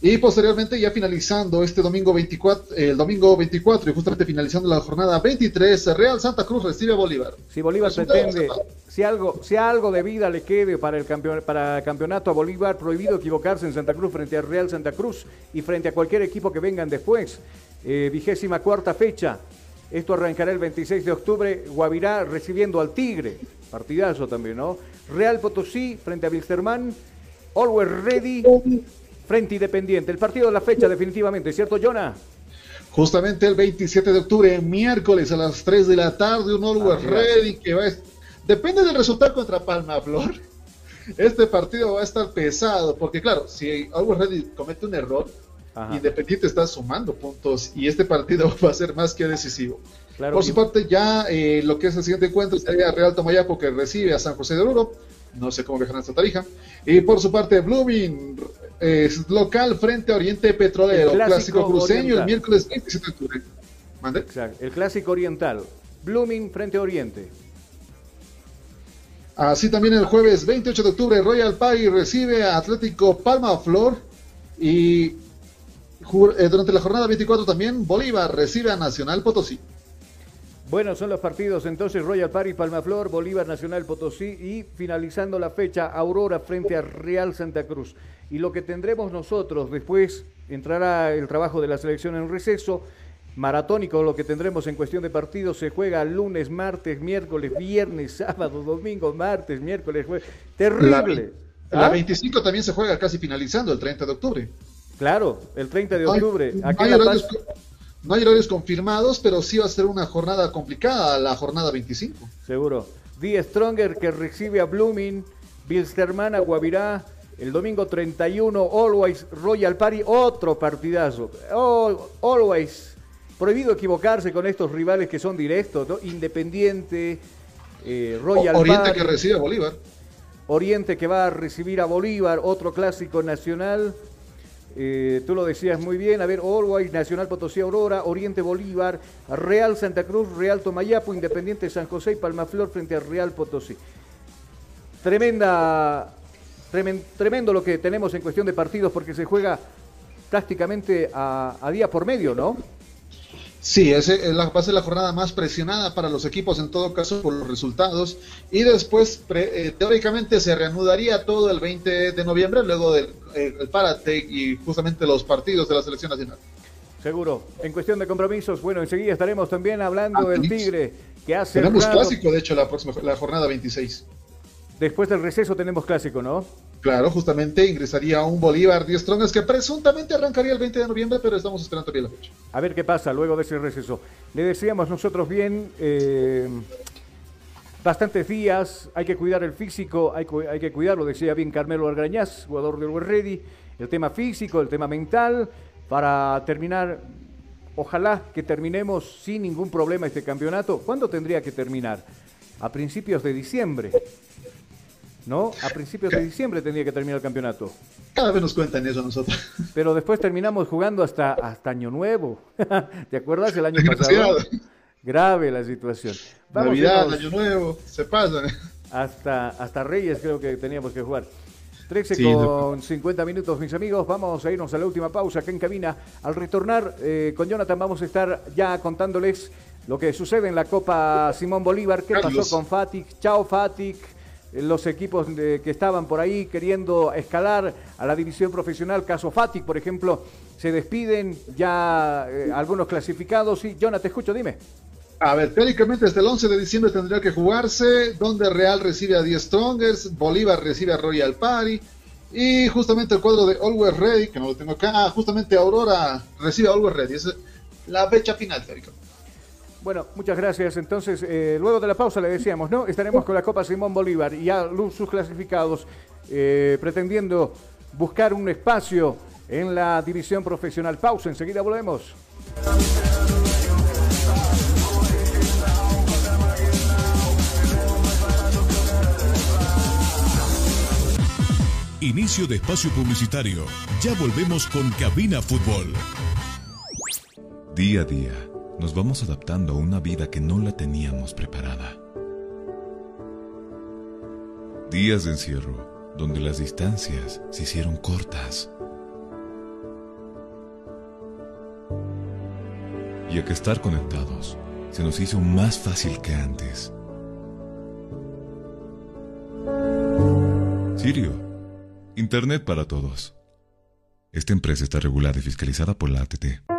Speaker 4: Y posteriormente ya finalizando este domingo 24, el domingo 24 y justamente finalizando la jornada 23, Real Santa Cruz recibe a Bolívar.
Speaker 3: Si Bolívar pretende, si algo, si algo de vida le quede para el campeón, para campeonato a Bolívar, prohibido equivocarse en Santa Cruz frente a Real Santa Cruz y frente a cualquier equipo que vengan después. Eh, vigésima cuarta fecha, esto arrancará el 26 de octubre, Guavirá recibiendo al Tigre, partidazo también, ¿no? Real Potosí frente a Wilstermann, Always Ready frente Independiente. El partido de la fecha definitivamente, ¿cierto, Jonah?
Speaker 4: Justamente el 27 de octubre, miércoles a las 3 de la tarde, un Always Ready que va a... Depende del resultado contra Palma Flor. Este partido va a estar pesado, porque claro, si Always Ready comete un error, Independiente está sumando puntos y este partido va a ser más que decisivo. Por su parte, ya eh, lo que es el siguiente encuentro sería Real Tomayapo que recibe a San José de Oruro. No sé cómo viajarán esta tarija. Y por su parte, Blooming es local frente a Oriente Petrolero. clásico, cruceño el miércoles 27 de octubre.
Speaker 3: El clásico oriental. Blooming frente a Oriente.
Speaker 4: Así también el jueves 28 de octubre, Royal Pie recibe a Atlético Palma Flor. Y eh, durante la jornada 24 también Bolívar recibe a Nacional Potosí.
Speaker 3: Bueno, son los partidos entonces Royal Party, Palmaflor, Bolívar Nacional Potosí y finalizando la fecha Aurora frente a Real Santa Cruz. Y lo que tendremos nosotros después entrará el trabajo de la selección en receso maratónico lo que tendremos en cuestión de partidos. Se juega lunes, martes, miércoles, viernes, sábado, domingo, martes, miércoles, jueves. Terrible.
Speaker 4: La,
Speaker 3: ¿Ah?
Speaker 4: 25 también se juega casi finalizando, el 30 de octubre.
Speaker 3: Claro, el 30 de
Speaker 4: hay-
Speaker 3: octubre.
Speaker 4: no hay
Speaker 3: La
Speaker 4: horarios
Speaker 3: Paz-
Speaker 4: co- no hay horarios confirmados, pero sí va a ser una jornada complicada, la jornada 25.
Speaker 3: Seguro. Die Stronger que recibe a Blooming, Bilsterman a Guavirá, el domingo 31, Always Royal Party, otro partidazo. Oh, always. Prohibido equivocarse con estos rivales que son directos, ¿no? Independiente, eh, Royal
Speaker 4: Oriente
Speaker 3: Party,
Speaker 4: que recibe a Bolívar.
Speaker 3: Oriente que va a recibir a Bolívar, otro clásico nacional. Eh, tú lo decías muy bien, a ver, Always, Nacional Potosí Aurora, Oriente Bolívar, Real Santa Cruz, Real Tomayapo, Independiente San José y Palmaflor frente a Real Potosí. Tremenda, tremen- tremendo lo que tenemos en cuestión de partidos porque se juega prácticamente a día por medio, ¿no?
Speaker 4: Sí, ese es la, va a ser la jornada más presionada para los equipos en todo caso por los resultados. Y después, pre- eh, teóricamente, se reanudaría todo el 20 de noviembre, luego del eh, el parate y justamente los partidos de la selección nacional.
Speaker 3: Seguro. En cuestión de compromisos, bueno, enseguida estaremos también hablando
Speaker 4: Ah,
Speaker 3: del Tigre que hace
Speaker 4: Tenemos
Speaker 3: rato-
Speaker 4: clásico, de hecho, la próxima la jornada 26.
Speaker 3: Después del receso tenemos clásico, ¿no?
Speaker 4: Claro, justamente ingresaría un Bolívar 10 Strongers que presuntamente arrancaría el 20 de noviembre, pero estamos esperando todavía la fecha.
Speaker 3: A ver qué pasa luego de ese receso. Le decíamos nosotros bien, eh, bastantes días, hay que cuidar el físico, hay, que cuidarlo, decía bien Carmelo Argañaz, jugador del Ready, el tema físico, el tema mental, para terminar, ojalá que terminemos sin ningún problema este campeonato. ¿Cuándo tendría que terminar? A principios de diciembre. ¿No? A principios de diciembre tendría que terminar el campeonato.
Speaker 4: Cada vez nos cuentan eso a nosotros.
Speaker 3: Pero después terminamos jugando hasta, hasta Año Nuevo. ¿Te acuerdas el año pasado? Grave la situación. Vamos
Speaker 4: Navidad, Año Nuevo, se pasan.
Speaker 3: Hasta, hasta Reyes creo que teníamos que jugar. 13
Speaker 4: Sí,
Speaker 3: con 50 minutos, mis amigos. Vamos a irnos a la última pausa acá en cabina. Al retornar eh, con Jonathan vamos a estar ya contándoles lo que sucede en la Copa Simón Bolívar. ¿Qué
Speaker 4: Carlos.
Speaker 3: pasó con Fatic? Chao Fatic. Eh, Los equipos de- que estaban por ahí queriendo escalar a la división profesional, caso Fatic, por ejemplo, se despiden ya eh, algunos clasificados. Y Jonathan, te escucho, dime.
Speaker 4: A ver, teóricamente hasta el 11 de diciembre tendría que jugarse, donde Real recibe a 10 Strongers, Bolívar recibe a Royal Party, y justamente el cuadro de Always Ready, que no lo tengo acá, ah, justamente Aurora recibe a Always Ready, es la fecha final teóricamente.
Speaker 3: Bueno, muchas gracias. Entonces, eh, luego de la pausa le decíamos, ¿no? Estaremos con la Copa Simón Bolívar y ya lu- sus clasificados eh, pretendiendo buscar un espacio en la división profesional. Pausa, enseguida volvemos.
Speaker 9: Inicio de espacio publicitario. Ya volvemos con Cabina Fútbol.
Speaker 2: Día a día, nos vamos adaptando a una vida que no la teníamos preparada. Días de encierro, donde las distancias se hicieron cortas. Y a que estar conectados se nos hizo más fácil que antes. Sirio, Internet para todos. Esta empresa está regulada y fiscalizada por la ATT.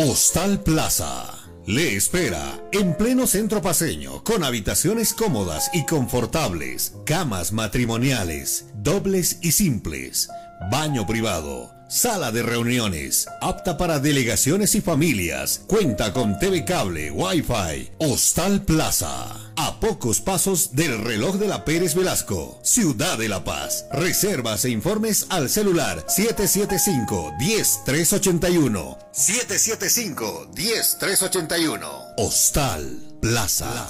Speaker 1: Hostal Plaza. Le espera en pleno centro paseño, con habitaciones cómodas y confortables, camas matrimoniales, dobles y simples, baño privado, sala de reuniones, apta para delegaciones y familias, cuenta con TV cable, Wi-Fi. Hostal Plaza. A pocos pasos del reloj de la Pérez Velasco, Ciudad de La Paz. Reservas e informes al celular 775-10381. 775-10381. Hostal Plaza.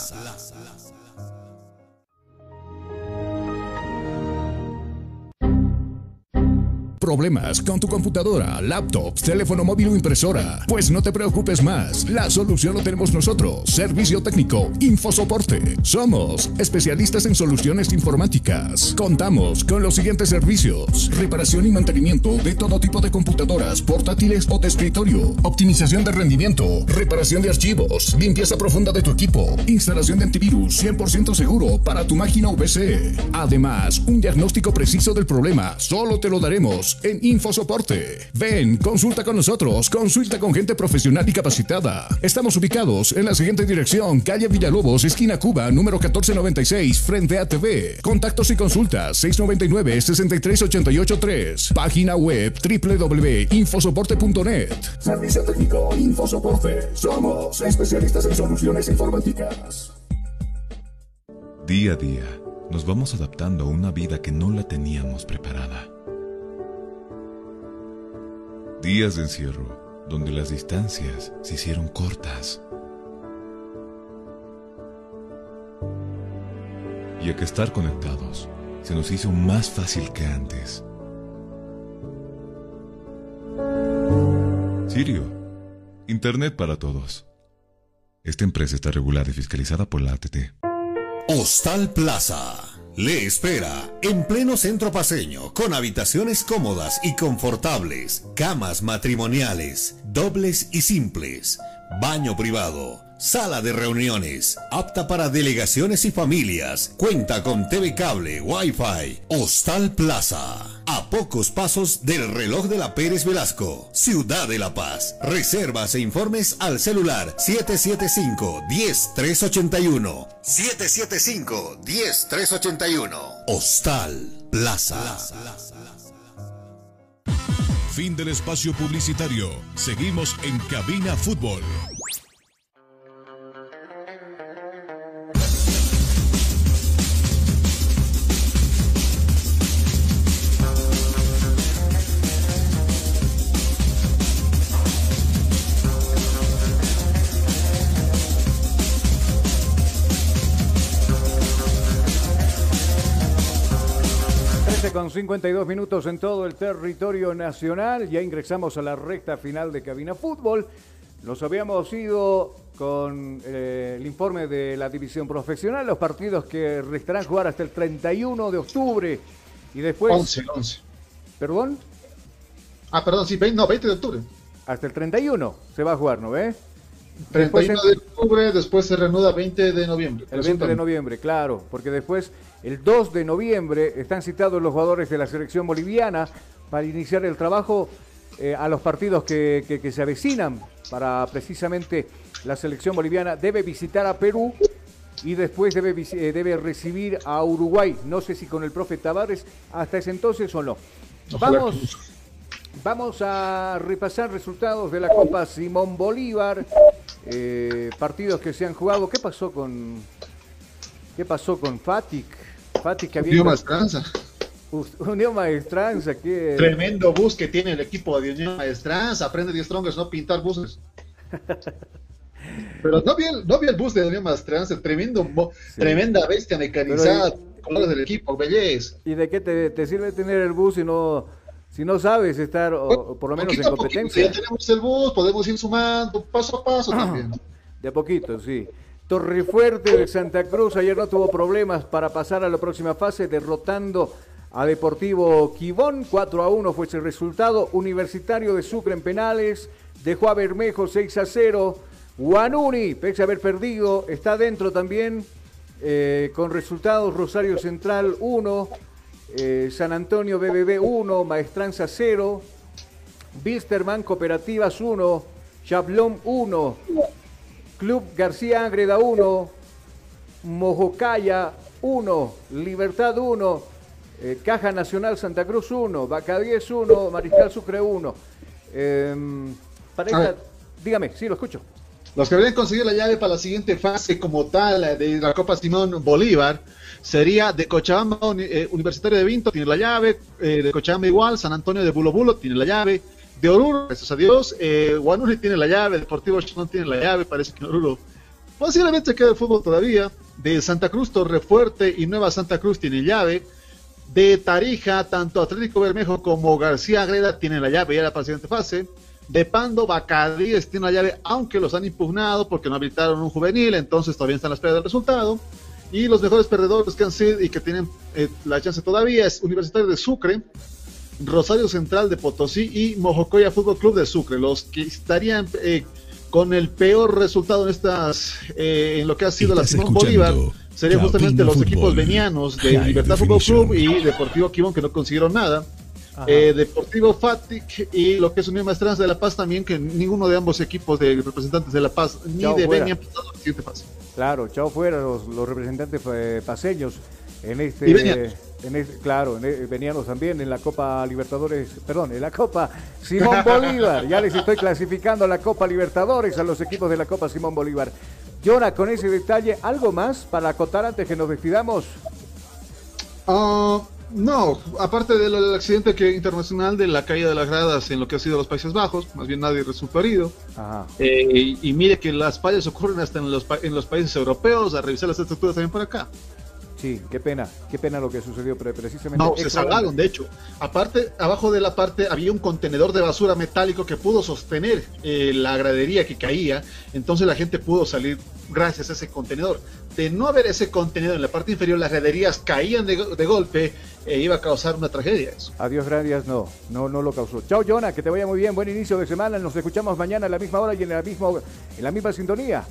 Speaker 6: ¿Problemas con tu computadora, laptop, teléfono móvil o impresora? Pues no te preocupes más. La solución lo tenemos nosotros. Servicio técnico, infosoporte. Somos especialistas en soluciones informáticas. Contamos con los siguientes servicios: reparación y mantenimiento de todo tipo de computadoras, portátiles o de escritorio, optimización de rendimiento, reparación de archivos, limpieza profunda de tu equipo, instalación de antivirus 100% seguro para tu máquina PC. Además, un diagnóstico preciso del problema solo te lo daremos en Infosoporte. Ven, consulta con nosotros, consulta con gente profesional y capacitada. Estamos ubicados en la siguiente dirección, calle Villalobos, esquina Cuba, número 1496, frente a TV. Contactos y consultas 699-63883. Página web www.infosoporte.net. Servicio técnico Infosoporte. Somos especialistas en soluciones informáticas.
Speaker 2: Día a día, nos vamos adaptando a una vida que no la teníamos preparada. Días de encierro, donde las distancias se hicieron cortas. Y a que estar conectados se nos hizo más fácil que antes. Sirio, Internet para todos. Esta empresa está regulada y fiscalizada por la ATT.
Speaker 1: Hostal Plaza. Le espera en pleno centro paseño, con habitaciones cómodas y confortables, camas matrimoniales, dobles y simples, baño privado, sala de reuniones, apta para delegaciones y familias, cuenta con TV cable, Wi-Fi, Hostal Plaza. A pocos pasos del reloj de la Pérez Velasco, Ciudad de La Paz. Reservas e informes al celular 775-10381. 775-10381. Hostal Plaza.
Speaker 9: Fin del espacio publicitario. Seguimos en Cabina Fútbol.
Speaker 3: 52 minutos en todo el territorio nacional. Ya ingresamos a la recta final de Cabina Fútbol. Nos habíamos ido con eh, el informe de la división profesional, los partidos que restarán jugar hasta el 31 de octubre y después...
Speaker 4: 11, 11.
Speaker 3: ¿Perdón?
Speaker 4: Ah, perdón, sí, 20, no, 20 de octubre.
Speaker 3: Hasta el 31 se va a jugar, ¿no ve?
Speaker 4: 31 de octubre, después se reanuda 20 de noviembre.
Speaker 3: El 20 de noviembre, claro, porque después, el 2 de noviembre, están citados los jugadores de la selección boliviana para iniciar el trabajo eh, a los partidos que, que- que se avecinan para precisamente la selección boliviana. Debe visitar a Perú y después debe, eh, debe recibir a Uruguay. No sé si con el profe Tavares hasta ese entonces o no. Vamos. Vamos a repasar resultados de la Copa Simón Bolívar, eh, partidos que se han jugado. ¿Qué pasó con qué pasó con Fatic? Fatic que había
Speaker 4: Unión Maestranza.
Speaker 3: Unión Maestranza que
Speaker 4: Tremendo bus que tiene el equipo de Unión Maestranza. Aprende 10 Strongers no pintar buses. Pero no vi el, no vi el bus de Unión Maestranza. Tremendo, tremenda bestia mecanizada. Colores del equipo, belleza.
Speaker 3: ¿Y de qué te, te sirve tener el bus si no si no sabes estar o, por lo menos en
Speaker 4: Poquito a poquito,
Speaker 3: competencia?
Speaker 4: ya tenemos el bus, podemos ir sumando paso a paso también.
Speaker 3: De a poquito, sí. Torrefuerte de Santa Cruz ayer no tuvo problemas para pasar a la próxima fase, derrotando a Deportivo Quibón. 4 a 1 fue ese resultado. Universitario de Sucre en penales, dejó a Bermejo 6 a 0. Guanuni, pese a haber perdido, está dentro también eh, con resultados Rosario Central 1, eh, San Antonio BBB 1, Maestranza 0, Bilsterman Cooperativas 1, Chablón 1, Club García Ágreda 1, Mojocaya 1, Libertad 1, eh, Caja Nacional Santa Cruz 1, Vaca 10 1, Mariscal Sucre 1. Em, pareja-
Speaker 4: A ver.
Speaker 3: dígame, sí, lo escucho.
Speaker 4: Los que habrían conseguido la llave para la siguiente fase como tal eh, de la Copa Simón Bolívar sería de Cochabamba eh, Universitario de Vinto, tiene la llave, eh, de Cochabamba igual, San Antonio de Bulo Bulo tiene la llave, de Oruro, gracias a Dios, eh, Guanuri tiene la llave, Deportivo Chacón tiene la llave, parece que Oruro posiblemente queda el fútbol todavía, de Santa Cruz, Torrefuerte y Nueva Santa Cruz tiene llave, de Tarija, tanto Atlético Bermejo como García Agreda tienen la llave ya la siguiente fase. De Pando, Bacadíes tiene la llave, aunque los han impugnado porque no habilitaron un juvenil, entonces todavía están a la espera del resultado. Y los mejores perdedores que han sido y que tienen eh, la chance todavía es Universitario de Sucre, Rosario Central de Potosí y Mojocoya Fútbol Club de Sucre, los que estarían eh, con el peor resultado en estas, eh, en lo que ha sido la Simón
Speaker 9: escuchando
Speaker 4: Bolívar, serían justamente los
Speaker 9: Fútbol.
Speaker 4: equipos venianos de
Speaker 9: High
Speaker 4: Libertad Fútbol. Club y Deportivo Quibón que no consiguieron nada. eh, Deportivo Fatic y lo que es Unión Maestranza de La Paz también, que ninguno de ambos equipos de representantes de La Paz ni
Speaker 3: Chao,
Speaker 4: de
Speaker 3: fuera.
Speaker 4: Beni han pasado a la siguiente fase.
Speaker 3: Claro, chao fuera los, los representantes eh, paseños en este,
Speaker 4: Y
Speaker 3: en este- claro, en, venianos también en la Copa Libertadores, perdón, en la Copa Simón Bolívar. Ya les estoy clasificando la Copa Libertadores a los equipos de la Copa Simón Bolívar. Yona, con ese detalle, ¿algo más para acotar antes que nos despidamos?
Speaker 4: Ah, no, aparte del del accidente que, internacional de la caída de las gradas en lo que ha sido los Países Bajos, más bien nadie resultó herido.
Speaker 3: Ajá.
Speaker 4: Eh, y, y mire que las fallas ocurren hasta en los, en los países europeos, a revisar las estructuras también por acá.
Speaker 3: Sí, qué pena, qué pena lo que sucedió, pero precisamente.
Speaker 4: No, se salvaron, de hecho. Aparte, abajo de la parte había un contenedor de basura metálico que pudo sostener eh, la gradería que caía, entonces la gente pudo salir gracias a ese contenedor. De no haber ese contenedor en la parte inferior, las graderías caían de, de golpe e iba a causar una tragedia eso.
Speaker 3: Adiós, gracias, no, no, no lo causó. Chao, Jonah, que te vaya muy bien, buen inicio de semana. Nos escuchamos mañana a la misma hora y en la misma, en la misma sintonía.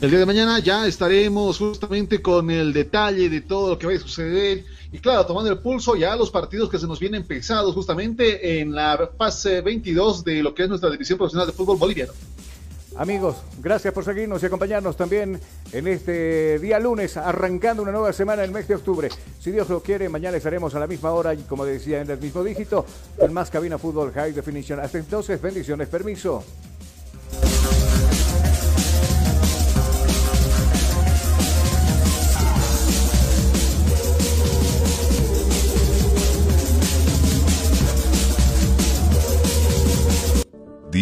Speaker 4: El día de mañana ya estaremos justamente con el detalle de todo lo que va a suceder y claro, tomando el pulso ya los partidos que se nos vienen pesados justamente en la fase 22 de lo que es nuestra división profesional de fútbol boliviano.
Speaker 3: Amigos, gracias por seguirnos y acompañarnos también en este día lunes, arrancando una nueva semana el mes de octubre. Si Dios lo quiere, mañana estaremos a la misma hora y como decía en el mismo dígito, en más cabina fútbol high definition. Hasta entonces, bendiciones, permiso.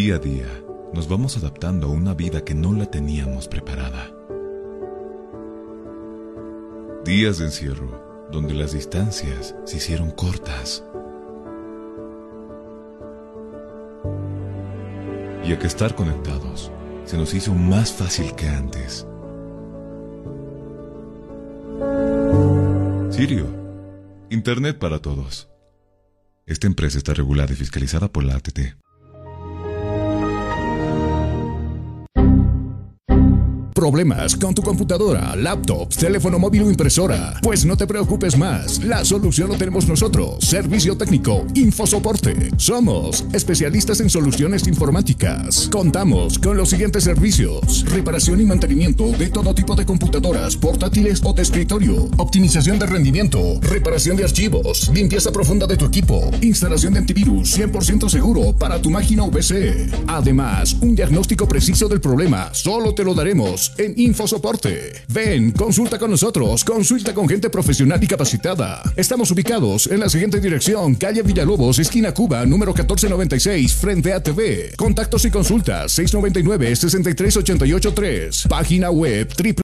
Speaker 2: Día a día, nos vamos adaptando a una vida que no la teníamos preparada. Días de encierro, donde las distancias se hicieron cortas. Y a que estar conectados se nos hizo más fácil que antes. Sirio, Internet para todos. Esta empresa está regulada y fiscalizada por la ATT.
Speaker 6: ¿Problemas con tu computadora, laptop, teléfono móvil o impresora? Pues no te preocupes más. La solución lo tenemos nosotros. Servicio técnico, Infosoporte. Somos especialistas en soluciones informáticas. Contamos con los siguientes servicios: reparación y mantenimiento de todo tipo de computadoras, portátiles o de escritorio, optimización de rendimiento, reparación de archivos, limpieza profunda de tu equipo, instalación de antivirus 100% seguro para tu máquina o PC. Además, un diagnóstico preciso del problema solo te lo daremos en Infosoporte. Ven, consulta con nosotros, consulta con gente profesional y capacitada. Estamos ubicados en la siguiente dirección, calle Villalobos, esquina Cuba, número 1496, frente a TV. Contactos y consultas 699 63883. Página web triple